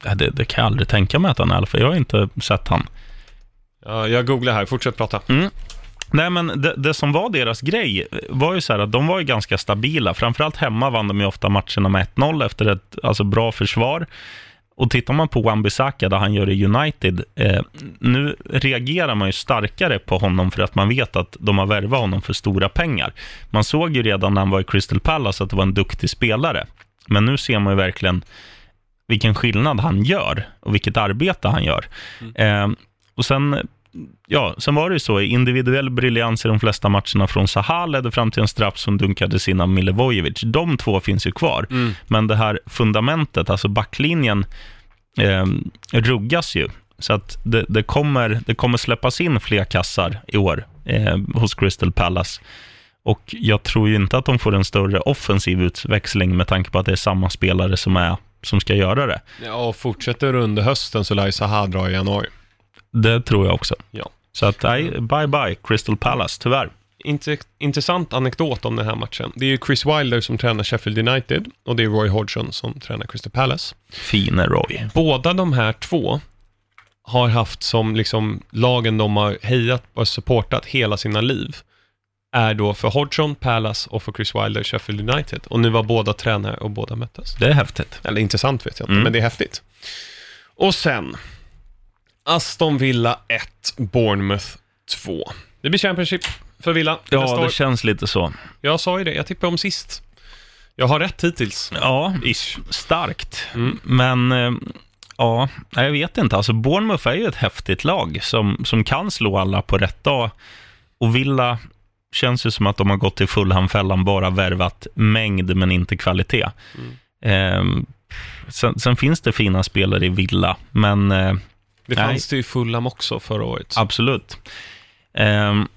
Ja, det, det kan jag aldrig tänka mig att han är, för jag har inte sett han. Ja, jag googlar här, fortsätt prata. Nej, men det, det som var deras grej var ju så här att de var ju ganska stabila. Framförallt hemma vann de ju ofta matcherna med 1-0 efter ett alltså, bra försvar. Och tittar man på Wan-Bissaka, där han gör i United, eh, nu reagerar man ju starkare på honom för att man vet att de har värvat honom för stora pengar. Man såg ju redan när han var i Crystal Palace att det var en duktig spelare. Men nu ser man ju verkligen vilken skillnad han gör och vilket arbete han gör. Eh, och sen ja, sen var det ju så, individuell briljans i de flesta matcherna från Zaha ledde fram till en straff som dunkades in av Milivojevic. De två finns ju kvar, Mm. men det här fundamentet, alltså backlinjen, eh, ruggas ju. Så att det, det, kommer, det kommer släppas in fler kassar i år eh, hos Crystal Palace. Och jag tror ju inte att de får en större offensiv utväxling med tanke på att det är samma spelare som, är, som ska göra det. Ja, och fortsätter under hösten så lär ju Zaha dra i januari. Det tror jag också. Ja. Så att, nej, bye bye Crystal Palace, tyvärr. Intressant anekdot om den här matchen. Det är ju Chris Wilder som tränar Sheffield United och det är Roy Hodgson som tränar Crystal Palace. Fine Roy. Båda de här två har haft som liksom lagen de har hejat och supportat hela sina liv är då för Hodgson, Palace och för Chris Wilder, Sheffield United. Och nu var båda tränare och båda möttes. Det är häftigt. Eller intressant vet jag inte, Mm. men det är häftigt. Och sen, Aston Villa 1, Bournemouth 2. Det blir Championship för Villa nästa Ja, år. det känns lite så. Jag sa ju det, jag tippade om sist. Jag har rätt hittills. Ja, Ish. starkt. Mm. Men eh, ja, nej, jag vet inte. Alltså, Bournemouth är ju ett häftigt lag som, som kan slå alla på rätt dag. Och Villa känns ju som att de har gått till Fulham-fällan, bara värvat mängd men inte kvalitet. Eh, sen, sen finns det fina spelare i Villa, men eh, Det Nej. fanns det ju Fulham också förra året. Absolut. Ehm,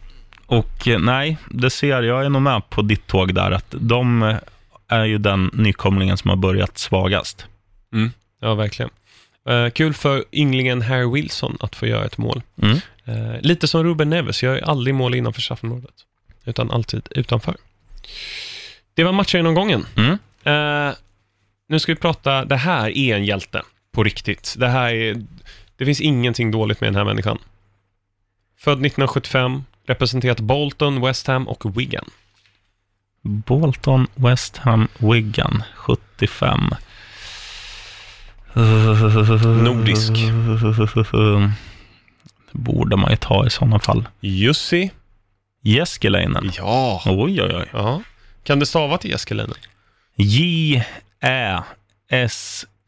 och eh, nej, det ser jag är nog med på ditt tåg där, att de eh, är ju den nykomlingen som har börjat svagast. Mm. Ja, verkligen. Eh, kul för ynglingen Harry Wilson att få göra ett mål. Mm. Eh, lite som Ruben Neves, jag gör aldrig mål innanför straffområdet. Utan alltid utanför. Det var matchgenomgången. Mm. Eh, nu ska vi prata, det här är en hjälte. På riktigt. Det här är, det finns ingenting dåligt med den här människan. Född 1975, representerat Bolton, West Ham och Wigan. Bolton, West Ham, Wigan, 75. [LAUGHS] Nordisk. Det borde man ju ta i sådana fall. Jussi. Jeskelainen. Ja. Oj, oj, oj. ja. Kan det stava till Jeskelainen?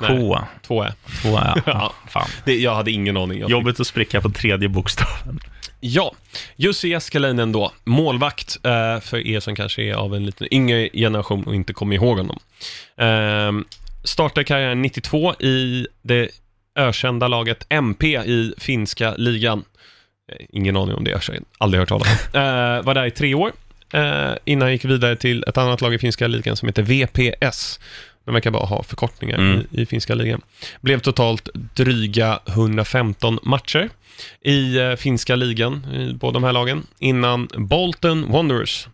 J-Ä-S-K. Två Ä. Två Ä. Ja. Fan. Det, jag hade ingen aning. Jag Jobbigt att spricka på tredje bokstaven. Ja, Jussi Jeskelainen då, målvakt eh, för er som kanske är av en lite yngre generation och inte kommer ihåg honom. Eh, startade karriären 92 i det ökända laget MP i finska ligan. Eh, Ingen aning om det, jag har aldrig hört talas om. [LAUGHS] Eh, var där i tre år, eh, innan jag gick vidare till ett annat lag i finska ligan som heter VPS. De verkar bara ha förkortningar Mm. i, i finska ligan. Blev totalt dryga 115 matcher i eh, finska ligan, i båda de här lagen, innan Bolton Wanderers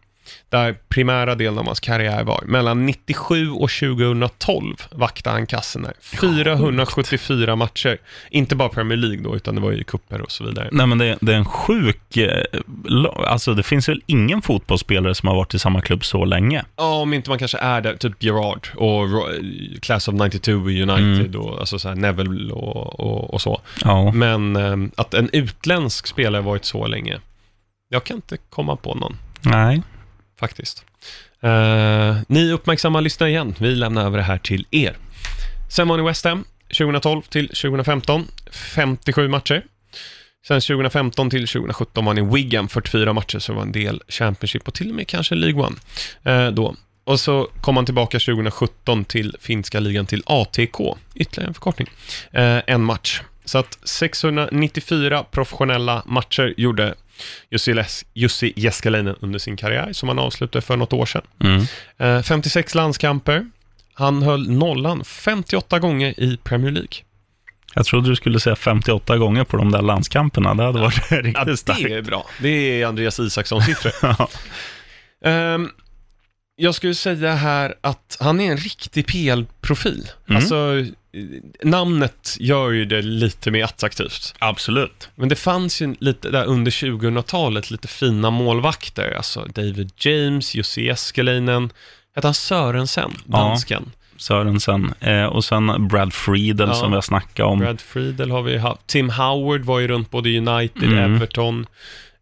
där primära delen av hans karriär var. Mellan 97 och 2012 vaktade han kassen där. 474 matcher. Inte bara Premier League då, utan det var ju kupper och så vidare. Nej, men det, det är en sjuk... eh, Alltså, det finns väl ingen fotbollsspelare som har varit i samma klubb så länge? Ja, om inte man kanske är där, typ Gerard och Class of 92 i United och alltså så här Neville och, och, och så. Ja. Men eh, att en utländsk spelare varit så länge, jag kan inte komma på någon. Nej faktiskt. Eh, ni uppmärksamma lyssnar igen. Vi lämnar över det här till er. Sen var ni West Ham 2012 till 2015, 57 matcher. Sen 2015 till 2017 var ni Wigan, 44 matcher, så det var en del Championship och till och med kanske League One eh, då. Och så kom han tillbaka 2017 till finska ligan till ATK, ytterligare en förkortning, eh, en match. Så att 694 professionella matcher gjorde Jussi, Jääskeläinen under sin karriär, som han avslutade för något år sedan. Mm. Eh, 56 landskamper. Han höll nollan 58 gånger i Premier League. Jag trodde du skulle säga 58 gånger på de där landskamperna. Det hade varit [LAUGHS] Ja, riktigt det starkt. är bra. Det är Andreas Isakssons siffror. [LAUGHS] Ja. Ehm, jag skulle säga här att han är en riktig PL-profil. Mm. Alltså, eh, namnet gör ju det lite mer attraktivt. Absolut. Men det fanns ju lite där under 2000-talet lite fina målvakter. Alltså David James, Jussi Jääskeläinen. Hette han Sörensen, Ja. dansken? Sörensen. Eh, och sen Brad Friedel Ja. som vi har snackat om. Brad Friedel har vi haft. Tim Howard var ju runt både United, Mm. Everton.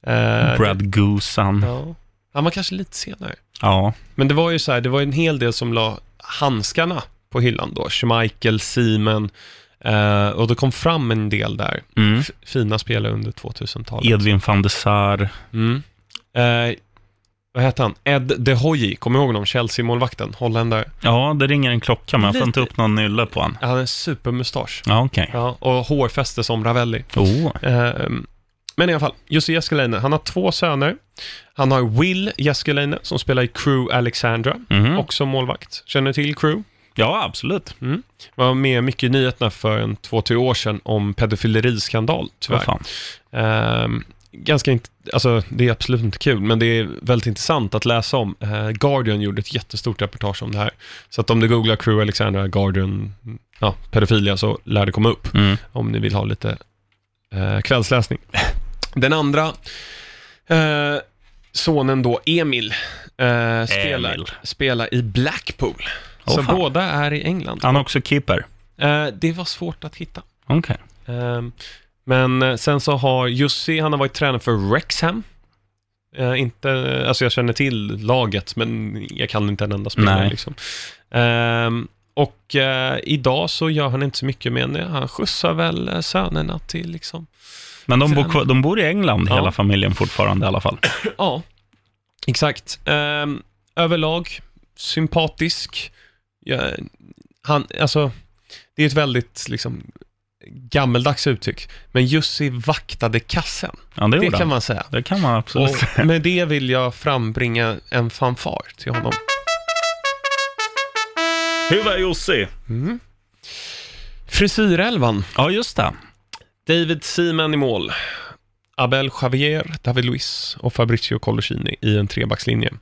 Eh, Brad Goosan. Ja. Ja. Han var kanske lite senare. ja. Men det var ju så här, det var en hel del som la handskarna på hyllan då. Schmeichel, Siemen. Eh, och det kom fram en del där. Mm. Fina spelare under 2000-talet. Edvin van de Sar. Mm. Eh, vad heter han? Ed De Hoyi, kommer du ihåg honom? Chelsea-målvakten, holländare. Ja, det ringer en klocka, men jag får inte upp någon nylle på han. Han hade en supermustasch. Ja, okej. Ja, och hårfäste som Ravelli. Oh. Ehm, men i alla fall, Jussi Jääskeläinen, han har två söner. Han har Will Jääskeläinen som spelar i Crew Alexandra, Mhm. också målvakt. Känner du till Crew? Ja, absolut. Var med mycket i nyheterna för en två, tre år sedan om pedofileriskandal, Vad tyvärr. fan. Ehm, ganska inte, alltså det är absolut inte kul, men det är väldigt intressant att läsa om. Eh, Guardian gjorde ett jättestort reportage om det här. Så att om du googlar Crew Alexandra, Guardian, ja, pedofilia, så lär det komma upp Mm. om ni vill ha lite eh, kvällsläsning. [LAUGHS] Den andra eh, sonen då, Emil, eh, spelar, Emil. spelar i Blackpool. Åh, så fan. båda är i England. Han är också keeper. Eh, det var svårt att hitta. Okej. Ehm, men eh, sen så har Jussi, han har varit tränare för Wrexham. Eh, inte, alltså jag känner till laget, men jag kan inte en enda spelare liksom. Ehm, och eh, idag så gör han inte så mycket med det. Han skjutsar väl eh, sönerna till liksom, Men de bor, Sen- kvar- de bor i England, Ja. hela familjen fortfarande i alla fall. [CLEARS THROAT] ja, exakt. Ehm, överlag sympatisk. Ja, han, alltså, det är ett väldigt liksom gammeldags uttryck, men Jussi vaktade kassen. Ja, det Det kan man säga. Det kan man absolut Och säga. med det vill jag frambringa en fanfar till honom. Hur var Jussi? Mm. Frisyrelvan. Ja, just det. David Seaman i mål. Abel Javier, David Luiz och Fabricio Colocini i en trebackslinje.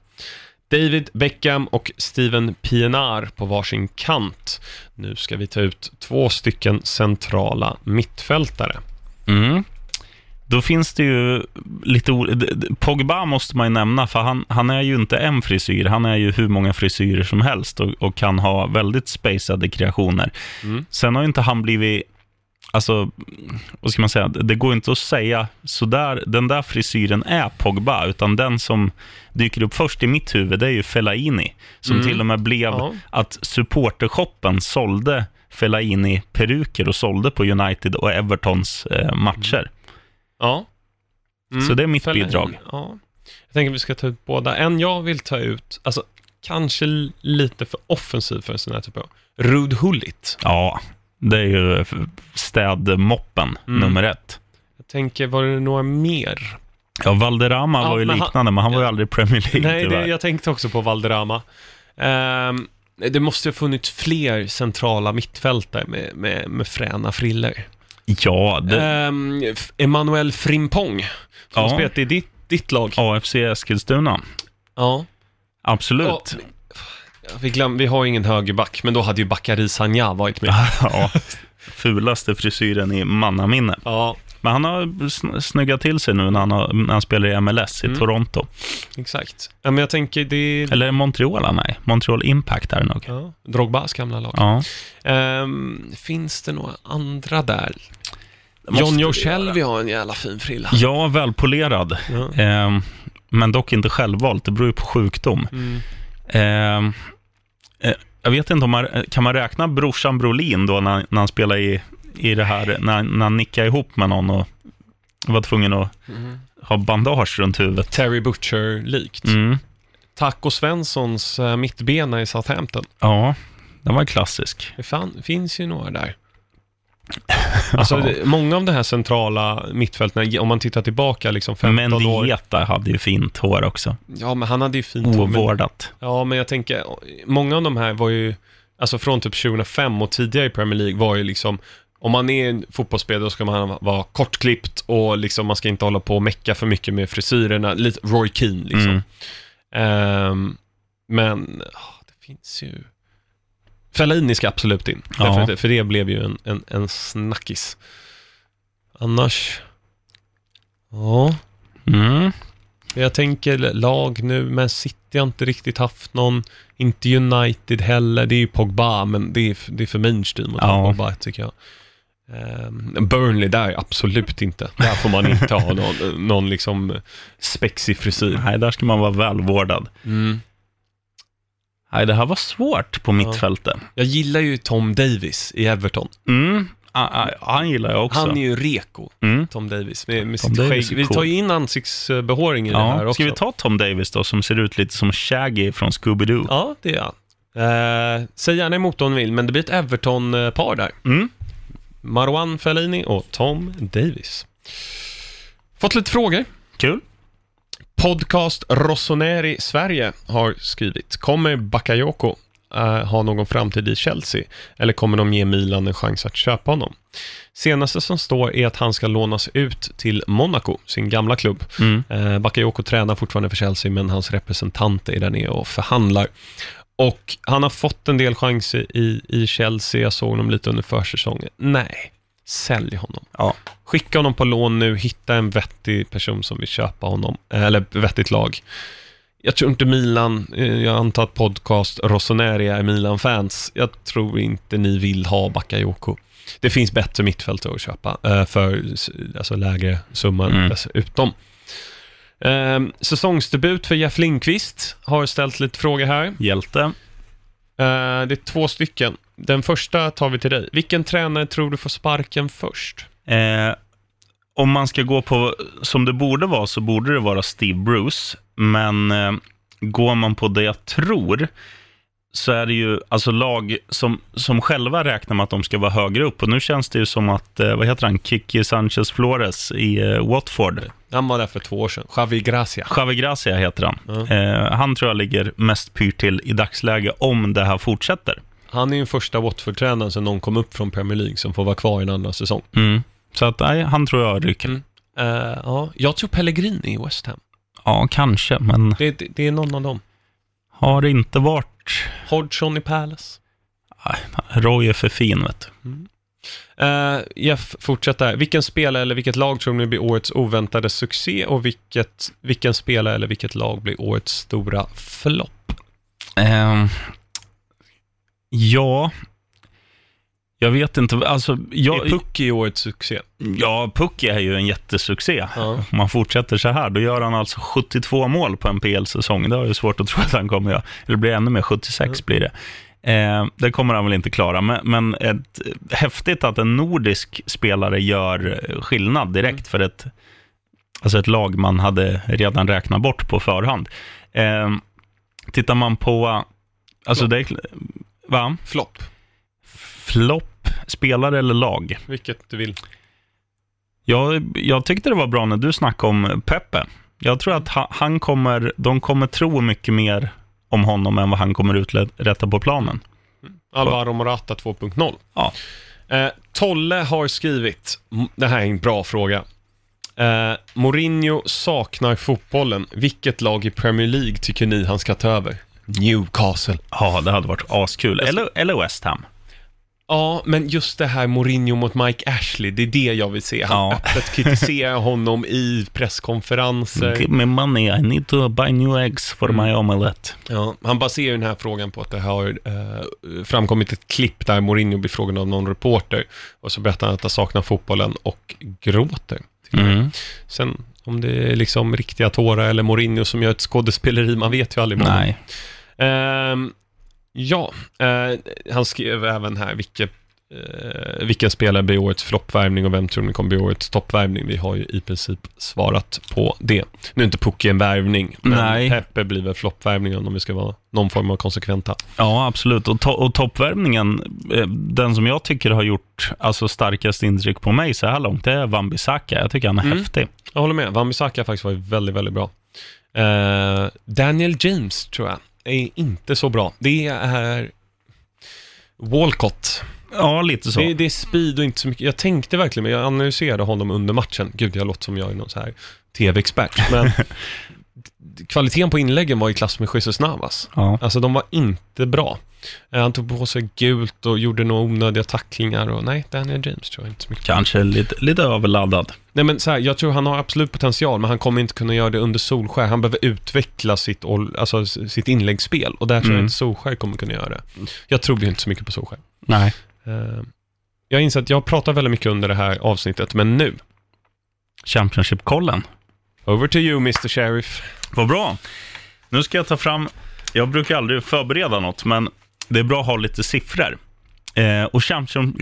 David Beckham och Steven Pienaar på varsin kant. Nu ska vi ta ut två stycken centrala mittfältare. Mm. Då finns det ju lite Pogba måste man ju nämna, för han, han är ju inte en frisyr. Han är ju hur många frisyrer som helst och, och kan ha väldigt spacade kreationer. Mm. Sen har ju inte han blivit... Alltså, vad ska man säga? Det går inte att säga sådär, den där frisyren är Pogba, utan den som dyker upp först i mitt huvud, det är ju Fellaini. Som Mm. till och med blev Ja. att supportershoppen sålde Fellaini-peruker och sålde på United och Evertons eh, matcher. Ja. Mm. Så det är mitt Fellaini, bidrag. Ja. Jag tänker att vi ska ta ut båda. En jag vill ta ut, alltså kanske lite för offensiv för en sån här typ av Rud Hullit. Ja, det är ju f- städmoppen Mm. nummer ett. Jag tänker, var det några mer? Ja, Valderrama Ja, var ju men han- liknande, men han var ju aldrig Premier League Nej, det, jag tänkte också på Valderrama. Ehm, det måste ha funnits fler centrala mittfältare med, med, med fräna friller. Ja, det, Ehm, F- Emmanuel Frimpong, som Ja. spelat i ditt, ditt lag. AFC Eskilstuna. Ja. Absolut. Ja, vi, glöm, vi har ingen högerback, men då hade ju Bakary Sagna varit med. [LAUGHS] Ja, fulaste frisyren i mannaminne. Ja, Men han har sn- snyggat till sig nu när han, har, när han spelar i MLS i Mm. Toronto. exakt. Ja, men jag tänker, det Eller Montreal? Nej, Montreal Impact är det nog. ja, Drogbas gamla lag. Ja. Ehm, finns det några andra där? John Joe. Shelby har en jävla fin frilla. Ja, välpolerad. Ja. Ehm, men dock inte självvalt, det beror ju på sjukdom. Mm. Ehm, eh, jag vet inte om man, kan man räkna brorsan Brolin då när, när han spelade i, i det här, när, när han nickade ihop med någon och var tvungen att Mm. ha bandage runt huvudet. Terry Butcher-likt. Mm. Taco Svenssons uh, mittbena i Southampton. Ja, den var klassisk. Det fan, finns ju några där. Alltså, det, många av de här centrala mittfälten, om man tittar tillbaka liksom 15 år. Mendieta hade ju fint hår också. Ja, men han hade ju fint hår, men, Ovårdat. Ja, men jag tänker, många av de här var ju, alltså från typ 2005 och tidigare i Premier League var ju liksom, om man är en fotbollsspelare då ska man vara kortklippt och liksom man ska inte hålla på och mecka för mycket med frisyrerna, lite Roy Keane liksom. Mm. Ehm, men, ah, det finns ju... Fellaini ska absolut in, Ja. därför för det blev ju en, en, en snackis. Annars, ja, Mm. jag tänker lag nu, men City har inte riktigt haft någon, inte United heller, det är ju Pogba, men det är, det är för mainstream att ta Ja. Pogba tycker jag. Ehm, Burnley där, absolut inte. Där får man inte ha [LAUGHS] någon, någon liksom spexig frisyr. Nej, där ska man vara välvårdad. Mm. Nej, det här var svårt på mittfältet. Jag gillar ju Tom Davis i Everton. Mm. Ah, ah, han gillar jag också. Han är ju reko, mm. Tom Davis, med, med Tom sitt Davis skägg. Vi tar ju in ansiktsbehåring i det här Ja, också. ska vi ta Tom Davis då, som ser ut lite som Shaggy från Scooby-Doo? Ja, det är han. Eh, säg gärna emot om ni vill, men det blir ett Everton-par där. Mm. Marwan Fellaini och Tom Davis. Fått lite frågor. Kul. Podcast Rossoneri Sverige har skrivit, kommer Bakayoko eh, ha någon framtid i Chelsea? Eller kommer de ge Milan en chans att köpa honom? Senaste som står är att han ska lånas ut till Monaco, sin gamla klubb. Mm. Eh, Bakayoko tränar fortfarande för Chelsea, men hans representant är där nere och förhandlar. Och han har fått en del chanser i, i Chelsea, jag såg honom lite under försäsongen. Nej, sälj honom. Ja. Skicka honom på lån nu, hitta en vettig person som vill köpa honom, eller vettigt lag. Jag tror inte Milan, eh, jag antar att podcast Rossoneri är Milan-fans. Jag tror inte ni vill ha Bakayoko. Det finns bättre mittfältare att köpa eh, för alltså, lägre summa Mm. dessutom. Eh, säsongsdebut för Jeff Lindqvist har ställt lite frågor här. Hjälte. Eh, det är två stycken. Den första tar vi till dig. Vilken tränare tror du får sparken först? Eh, om man ska gå på som det borde vara så borde det vara Steve Bruce. Men eh, går man på det jag tror så är det ju alltså lag som, som själva räknar med att de ska vara högre upp. Och nu känns det ju som att, eh, vad heter han, Kiki Sanchez Flores i eh, Watford. Han var där för två år sedan. Javi Gracia. Javi Gracia heter han. Ja. Eh, han tror jag ligger mest pyrt till i dagsläge om det här fortsätter. Han är ju första Watford-tränaren sedan någon kom upp från Premier League som får vara kvar i en andra säsong. Mm. Så att, nej, han tror jag ryker. Mm. Eh, ja, jag tror Pellegrini i West Ham. Ja, kanske, men Det, det, det är någon av dem. har det inte varit... Hodgson i Palace. Nej, Roy är för fin, vet du. Uh, Jeff fortsätter här. Vilken spelare eller vilket lag tror ni blir årets oväntade succé och vilket, vilken spelare eller vilket lag blir årets stora flopp? Ehm, ja, jag vet inte. Alltså, är jag, Pucky årets succé? ja, Pucky är ju en jättesuccé. Ja. Om man fortsätter så här, då gör han alltså 72 mål på en PL-säsong. Det har ju svårt att [LAUGHS] tro att han kommer göra. Eller blir ännu mer, 76 blir det. Eh, det kommer han väl inte klara, men, men ett, häftigt att en nordisk spelare gör skillnad direkt för ett, alltså ett lag man hade redan räknat bort på förhand. Eh, tittar man på, alltså det är, va? Flopp? Flopp, spelare eller lag? Vilket du vill. Jag, jag tyckte det var bra när du snackade om Pepe. Jag tror att ha- han kommer, de kommer tro mycket mer om honom än vad han kommer uträtta på planen. Alvaro Morata 2.0. Ja. Eh, Tolle har skrivit, det här är en bra fråga. Eh, Mourinho saknar fotbollen. Vilket lag i Premier League tycker ni han ska ta över? Newcastle. Ja, det hade varit askul. Eller, eller West Ham. Ja, men just det här Mourinho mot Mike Ashley, det är det jag vill se. Han Ja. öppet kritiserar [LAUGHS] honom i presskonferenser. Give me money, I need to buy new eggs for Mm. my omelette. Ja, han baserar den här frågan på att det har eh, framkommit ett klipp där Mourinho blir frågad av någon reporter och så berättar han att han saknar fotbollen och gråter. Mm. Sen om det är liksom riktiga tårar eller Mourinho som gör ett skådespeleri, man vet ju aldrig. Nej. Ehm, ja, eh, han skrev även här vilka, eh, vilken spelare blir årets floppvärvning och vem tror ni kommer bli årets toppvärvning? Vi har ju i princip svarat på det. Nu är inte Pucki en värvning, men Nej. Peppe blir väl floppvärvningen om vi ska vara någon form av konsekventa. Ja, absolut. Och, to och toppvärmningen, eh, den som jag tycker har gjort alltså, starkast intryck på mig så här långt, det är Wan-Bissaka. Jag tycker han är Mm. häftig. Jag håller med, Wan-Bissaka har faktiskt varit väldigt, väldigt bra. Eh, Daniel James, tror jag, är inte så bra. Det är Walcott. Ja, lite så. Det, det är speed och inte så mycket. Jag tänkte verkligen, men jag analyserade honom under matchen. Gud, jag låter som jag är någon så här tv-expert. Men [LAUGHS] kvaliteten på inläggen var i klass med Jesus Navas. Ja. Alltså, de var inte bra. Eh, Han tog på sig gult och gjorde några onödiga tacklingar och nej, Daniel James tror jag inte så mycket. Kanske lite, lite överladdad. Nej, men så här, jag tror han har absolut potential, men han kommer inte kunna göra det under Solskär. Han behöver utveckla sitt, alltså, sitt inläggsspel och där tror jag Mm. inte Solskär kommer kunna göra det. Jag tror ju inte så mycket på Solskär. Nej. Eh, Jag inser att jag pratar väldigt mycket under det här avsnittet, men nu, Championship-kollen. over to you Mr. Sheriff. Vad bra. Nu ska jag ta fram, jag brukar aldrig förbereda något, men det är bra att ha lite siffror. Eh, och champion,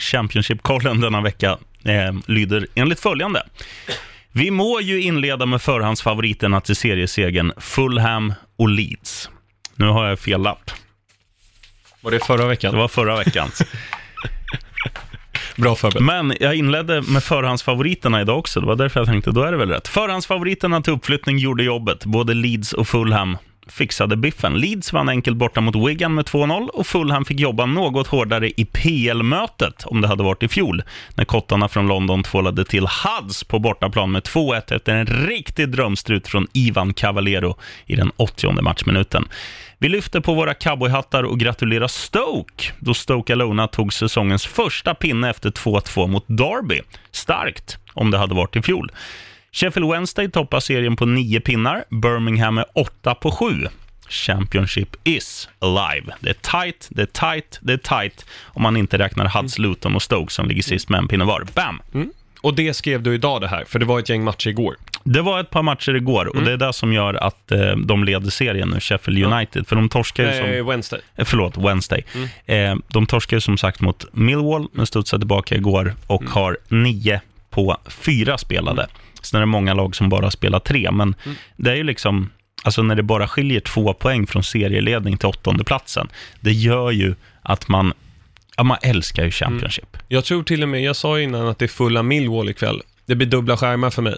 Championship-kollen denna vecka eh, lyder enligt följande. Vi må ju inleda med förhandsfavoriterna till seriesegern Fulham och Leeds. Nu har jag fel lapp. Var det förra Det veckan? var förra veckans. [LAUGHS] Bra förberett. Men jag inledde med förhandsfavoriterna idag också. Det var därför jag tänkte, då är det väl rätt. Förhandsfavoriterna till uppflyttning gjorde jobbet. Både Leeds och Fulham fixade biffen. Leeds vann enkelt borta mot Wigan med 2-0 och Fulham fick jobba något hårdare i PL-mötet om det hade varit i fjol, när kottarna från London tvålade till Huds på bortaplan med 2-1 efter en riktig drömstrut från Ivan Cavallero i den 80 matchminuten. Vi lyfter på våra cowboyhattar och gratulerar Stoke, då Stoke Alona tog säsongens första pinne efter 2-2 mot Derby. Starkt, om det hade varit i fjol. Sheffield Wednesday toppar serien på nio pinnar, Birmingham är åtta på sju. Championship is alive. Det är tight, det är tight, det är tight om man inte räknar Huds, Luton och Stoke som ligger sist med en pinne var. Bam! Och det skrev du idag det här, för det var ett gäng matcher igår. Det var ett par matcher igår och det är det som gör att eh, de leder serien nu, Sheffield United. För de torskar ju som... Eh, Wednesday. Eh, Förlåt, Wednesday. Eh, de torskade ju som sagt mot Millwall, men studsade tillbaka igår och har nio på fyra spelade. Sen är det många lag som bara spelar tre, men det är ju liksom, alltså när det bara skiljer två poäng från serieledning till åttonde platsen, det gör ju att man, ja, man älskar ju Championship. Jag tror till och med, jag sa innan att det är fulla Millwall ikväll. Det blir dubbla skärmar för mig.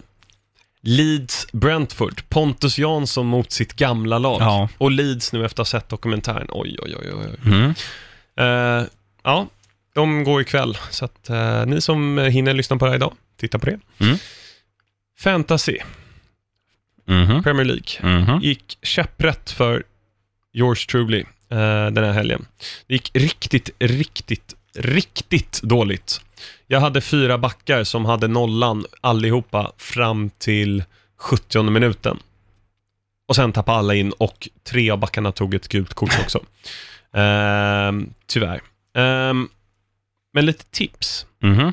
Leeds Brentford, Pontus Jansson mot sitt gamla lag. Ja. Och Leeds nu efter att ha sett dokumentären. Oj, oj, oj, oj. Mm. Eh, ja, de går ikväll. Så att eh, ni som hinner lyssna på det här idag, titta på det. Mm. Fantasy, Mhm. Premier League. Mhm. gick käpprätt för yours truly eh, den här helgen. Det gick riktigt, riktigt, riktigt dåligt. Jag hade fyra backar som hade nollan allihopa fram till 70 minuten. Och sen tappade alla in och tre av backarna tog ett gult kort också. [LAUGHS] Ehm, tyvärr. Ehm, men lite tips. Mhm.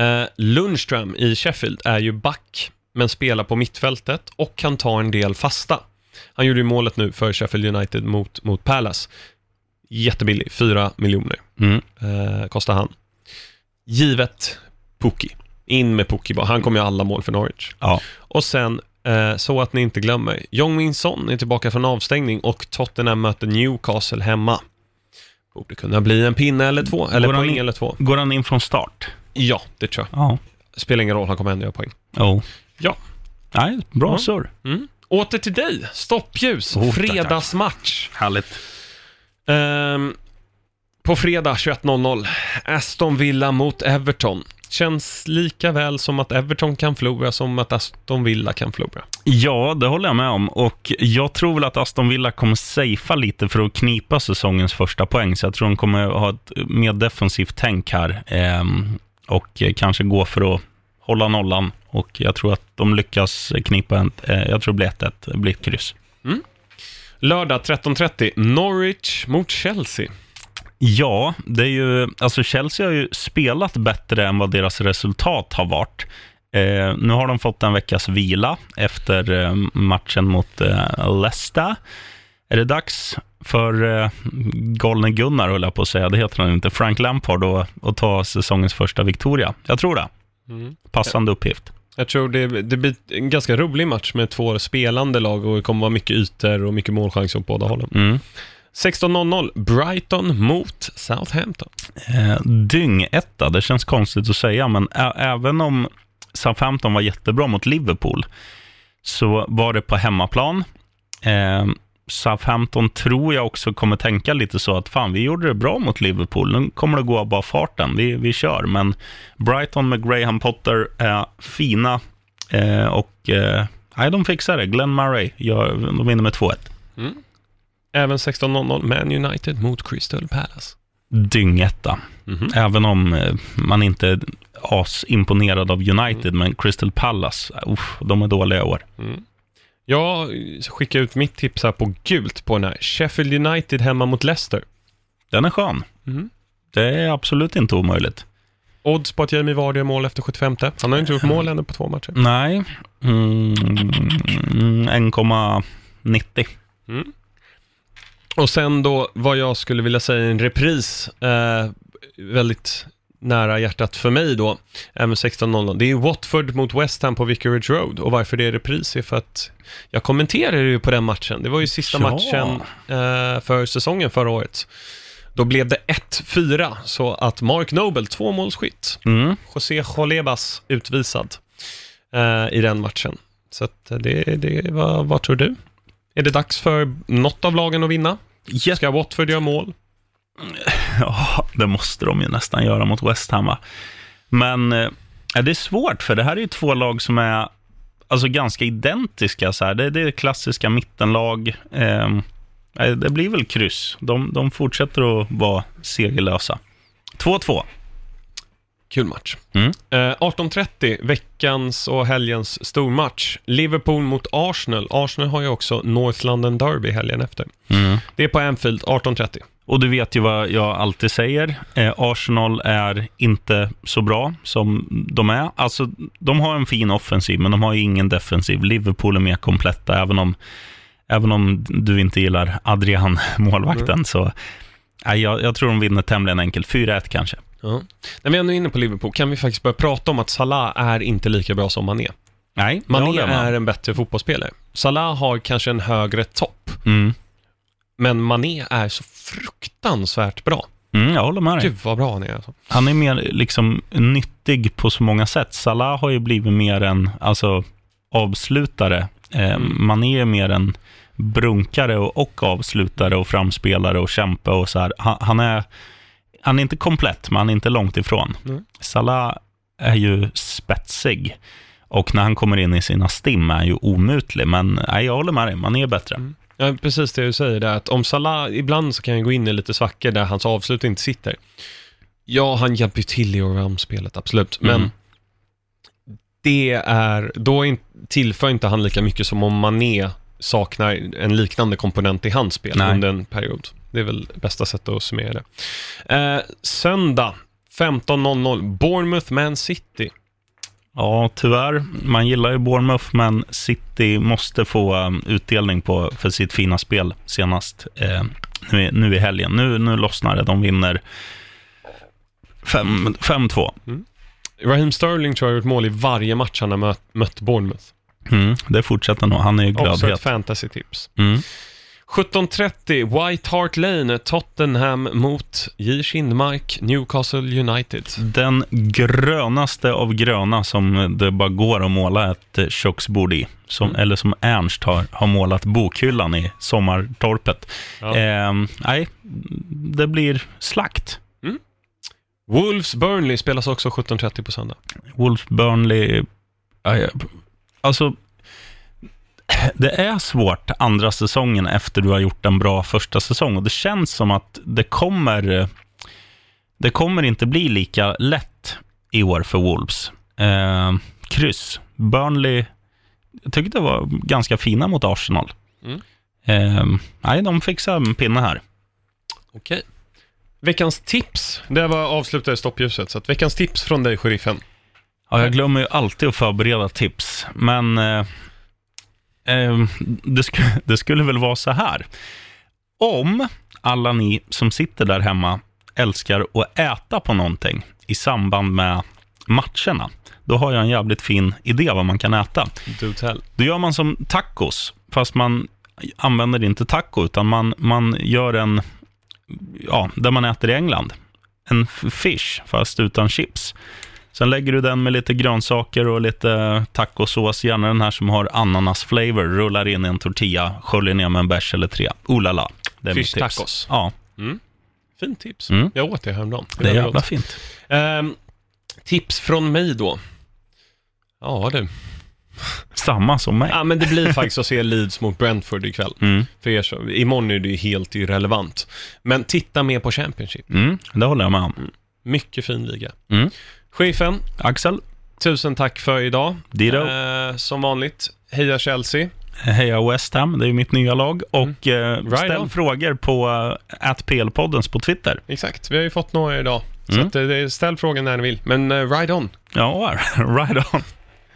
Uh, Lundström i Sheffield är ju back, men spelar på mittfältet och kan ta en del fasta. Han gjorde ju målet nu för Sheffield United mot, mot Palace. Jättebillig, 4 miljoner Mm. uh, kostar han. Givet Pukki. In med Pukki bara. Han kommer ju alla mål för Norwich. Ja. Och sen, eh, så att ni inte glömmer, Jong Min Son är tillbaka från avstängning och Tottenham möter Newcastle hemma. Borde kunna bli en pinne eller två, eller Går poäng in- eller två. Går han in från start? Ja, det tror jag. Ja. Spelar ingen roll, han kommer ändå göra poäng. Oh. Ja. Nej, bra Ja. surr. Mm. Åter till dig, stoppljus, Oh, tack, fredagsmatch. Härligt. Ehm, på fredag 21.00, Aston Villa mot Everton. Känns lika väl som att Everton kan förlora som att Aston Villa kan förlora. Ja, det håller jag med om. Och jag tror väl att Aston Villa kommer safea lite för att knipa säsongens första poäng. Så jag tror de kommer ha ett mer defensivt tänk här. Eh, och kanske gå för att hålla nollan. Och jag tror att de lyckas knipa en, eh, jag tror det blir 1-1, det blir ett kryss. Lördag 13.30, Norwich mot Chelsea. Ja, det är ju, alltså Chelsea har ju spelat bättre än vad deras resultat har varit. Eh, nu har de fått en veckas vila efter eh, matchen mot eh, Leicester. Är det dags för eh, galne Gunnar, höll jag på att säga, det heter han inte, Frank Lampard då, att ta säsongens första Victoria? Jag tror det. Passande uppgift. Jag tror det, det blir en ganska rolig match med två spelande lag och det kommer vara mycket ytor och mycket målchanser åt båda hållen. Mm. 16.00, Brighton mot Southampton. Eh, dyngetta, det känns konstigt att säga, men ä- även om Southampton var jättebra mot Liverpool, så var det på hemmaplan. Eh, Southampton tror jag också kommer tänka lite så att fan, vi gjorde det bra mot Liverpool, nu kommer det gå av bara farten, vi, vi kör. Men Brighton med Graham Potter är fina eh, och eh, nej, de fixar det. Glenn Murray, gör, de vinner med 2-1. Även 16.00, Man United mot Crystal Palace. Dyngetta. Mhm. Även om eh, man inte är asimponerad av United, men Crystal Palace, uh, uff, de är dåliga i år. Jag skickar ut mitt tips här på gult på den här. Sheffield United hemma mot Leicester. Den är skön. Mhm. Det är absolut inte omöjligt. Odds på att Jamie Vardy gör mål efter 75. Han har ju inte gjort mål ännu på två matcher. Nej, mm, 1,90. Och sen då vad jag skulle vilja säga är en repris, eh, väldigt nära hjärtat för mig då, även 16.00. Det är Watford mot West Ham på Vicarage Road och varför det är repris är för att jag kommenterade ju på den matchen. Det var ju sista Ja. matchen eh, för säsongen förra året. Då blev det 1-4, så att Mark Noble, tvåmålsskytt, Mm. José Jolebas utvisad eh, i den matchen. Så att eh, det, det vad, vad tror du? Är det dags för något av lagen att vinna? Ska Watford göra mål? [LAUGHS] Ja, det måste de ju nästan göra mot West Ham, va? Men eh, det är svårt, för det här är ju två lag som är alltså, ganska identiska. Så här. Det, det är klassiska mittenlag. Eh, det blir väl kryss. De, de fortsätter att vara segerlösa. 2-2. Kul match. Mm. Eh, 18.30, veckans och helgens stormatch. Liverpool mot Arsenal. Arsenal har ju också North London Derby helgen efter. Mm. Det är på Anfield, 18.30. Och du vet ju vad jag alltid säger. Eh, Arsenal är inte så bra som de är. Alltså, de har en fin offensiv, men de har ju ingen defensiv. Liverpool är mer kompletta, även om, även om du inte gillar Adrian, [LAUGHS] målvakten. Så nej, jag, jag tror de vinner tämligen enkelt. 4-1 kanske. Ja. När vi ändå är inne på Liverpool kan vi faktiskt börja prata om att Salah är inte lika bra som Mané. Nej, Mané är en bättre fotbollsspelare. Salah har kanske en högre topp, Mm. Men Mané är så fruktansvärt bra. Mm, jag håller med dig. Gud vad bra han är alltså. Han är mer liksom nyttig på så många sätt. Salah har ju blivit mer en alltså, avslutare. Eh, Mm. Mané är mer en brunkare och, och avslutare och framspelare och kämpe och så här. Han, han, är, han är inte komplett, men han är inte långt ifrån. Mm. Salah är ju spetsig. Och när han kommer in i sina stim är han ju omutlig. Men nej, jag håller med dig, Mané är bättre. Mm. Ja, precis det du säger där, att om Salah, ibland så kan han gå in i lite svackor där hans avslut inte sitter. Ja, han hjälper ju till i allround-spelet, absolut, men Mm. det är, då in, tillför inte han lika mycket som om Mané saknar en liknande komponent i hans spel Nej. under en period. Det är väl bästa sättet att summera det. Eh, söndag, 15.00, Bournemouth Man City. Ja, tyvärr. Man gillar ju Bournemouth, men City måste få um, utdelning på, för sitt fina spel senast eh, nu, nu i helgen. Nu, nu lossnar det. De vinner fem- 5-2. Raheem Sterling tror jag har gjort mål i varje match han har mött, mött Bournemouth. Mm, det fortsätter nog. Han är ju Också ett glödhet. fantasy-tips. Mm. 17.30, White Hart Lane, Tottenham mot J. Kindmark, Newcastle United. Den grönaste av gröna som det bara går att måla ett eh, köksbord i. Som, Mm. Eller som Ernst har, har målat bokhyllan i sommartorpet. Ja. Eh, nej, det blir slakt. Wolves Burnley spelas också 17.30 på söndag. Wolves Burnley, alltså [CLEARS THROAT] det är svårt andra säsongen efter du har gjort en bra första säsong och det känns som att det kommer, det kommer inte bli lika lätt i år för Wolves. Eh, kryss. Burnley, jag tyckte det var ganska fina mot Arsenal. Mm. Eh, nej, de fixar en pinne här. Okej. Veckans tips. Det var avslutat i stoppljuset, så att veckans tips från dig, sheriffen. Ja, jag glömmer ju alltid att förbereda tips, men eh, eh, det, sk [LAUGHS] det skulle väl vara så här. Om alla ni som sitter där hemma älskar att äta på någonting i samband med matcherna, då har jag en jävligt fin idé vad man kan äta. Do tell. Då gör man som tacos, fast man använder inte taco, utan man, man gör en, ja, där man äter i England. En fish, fast utan chips. Sen lägger du den med lite grönsaker och lite tacosås, gärna den här som har ananas-flavor. Rullar in i en tortilla, sköljer ner med en bärs eller tre. Oh la la. Det är Fish mitt tips. tacos. Ja, Fint tips. Mm. Jag åt det häromdagen. det är var jävla gott. fint. Ehm, tips från mig då. Ja du. Samma som mig. Ja, men det blir faktiskt att se Leeds mot Brentford ikväll. Mm. För er som, imorgon är det ju helt irrelevant. Men titta mer på Championship. Mm, det håller jag med om. Mycket fin liga. Mm. Chefen, Axel, tusen tack för idag. Dito. Eh, som vanligt, heja Chelsea. heja West Ham, det är mitt nya lag. Och eh, Mm. Right ställ on. frågor på uh, PL-poddens på Twitter. Exakt, vi har ju fått några idag. Så Mm. att, eh, ställ frågan när ni vill. Men uh, ride on. Ja, [LAUGHS] right on.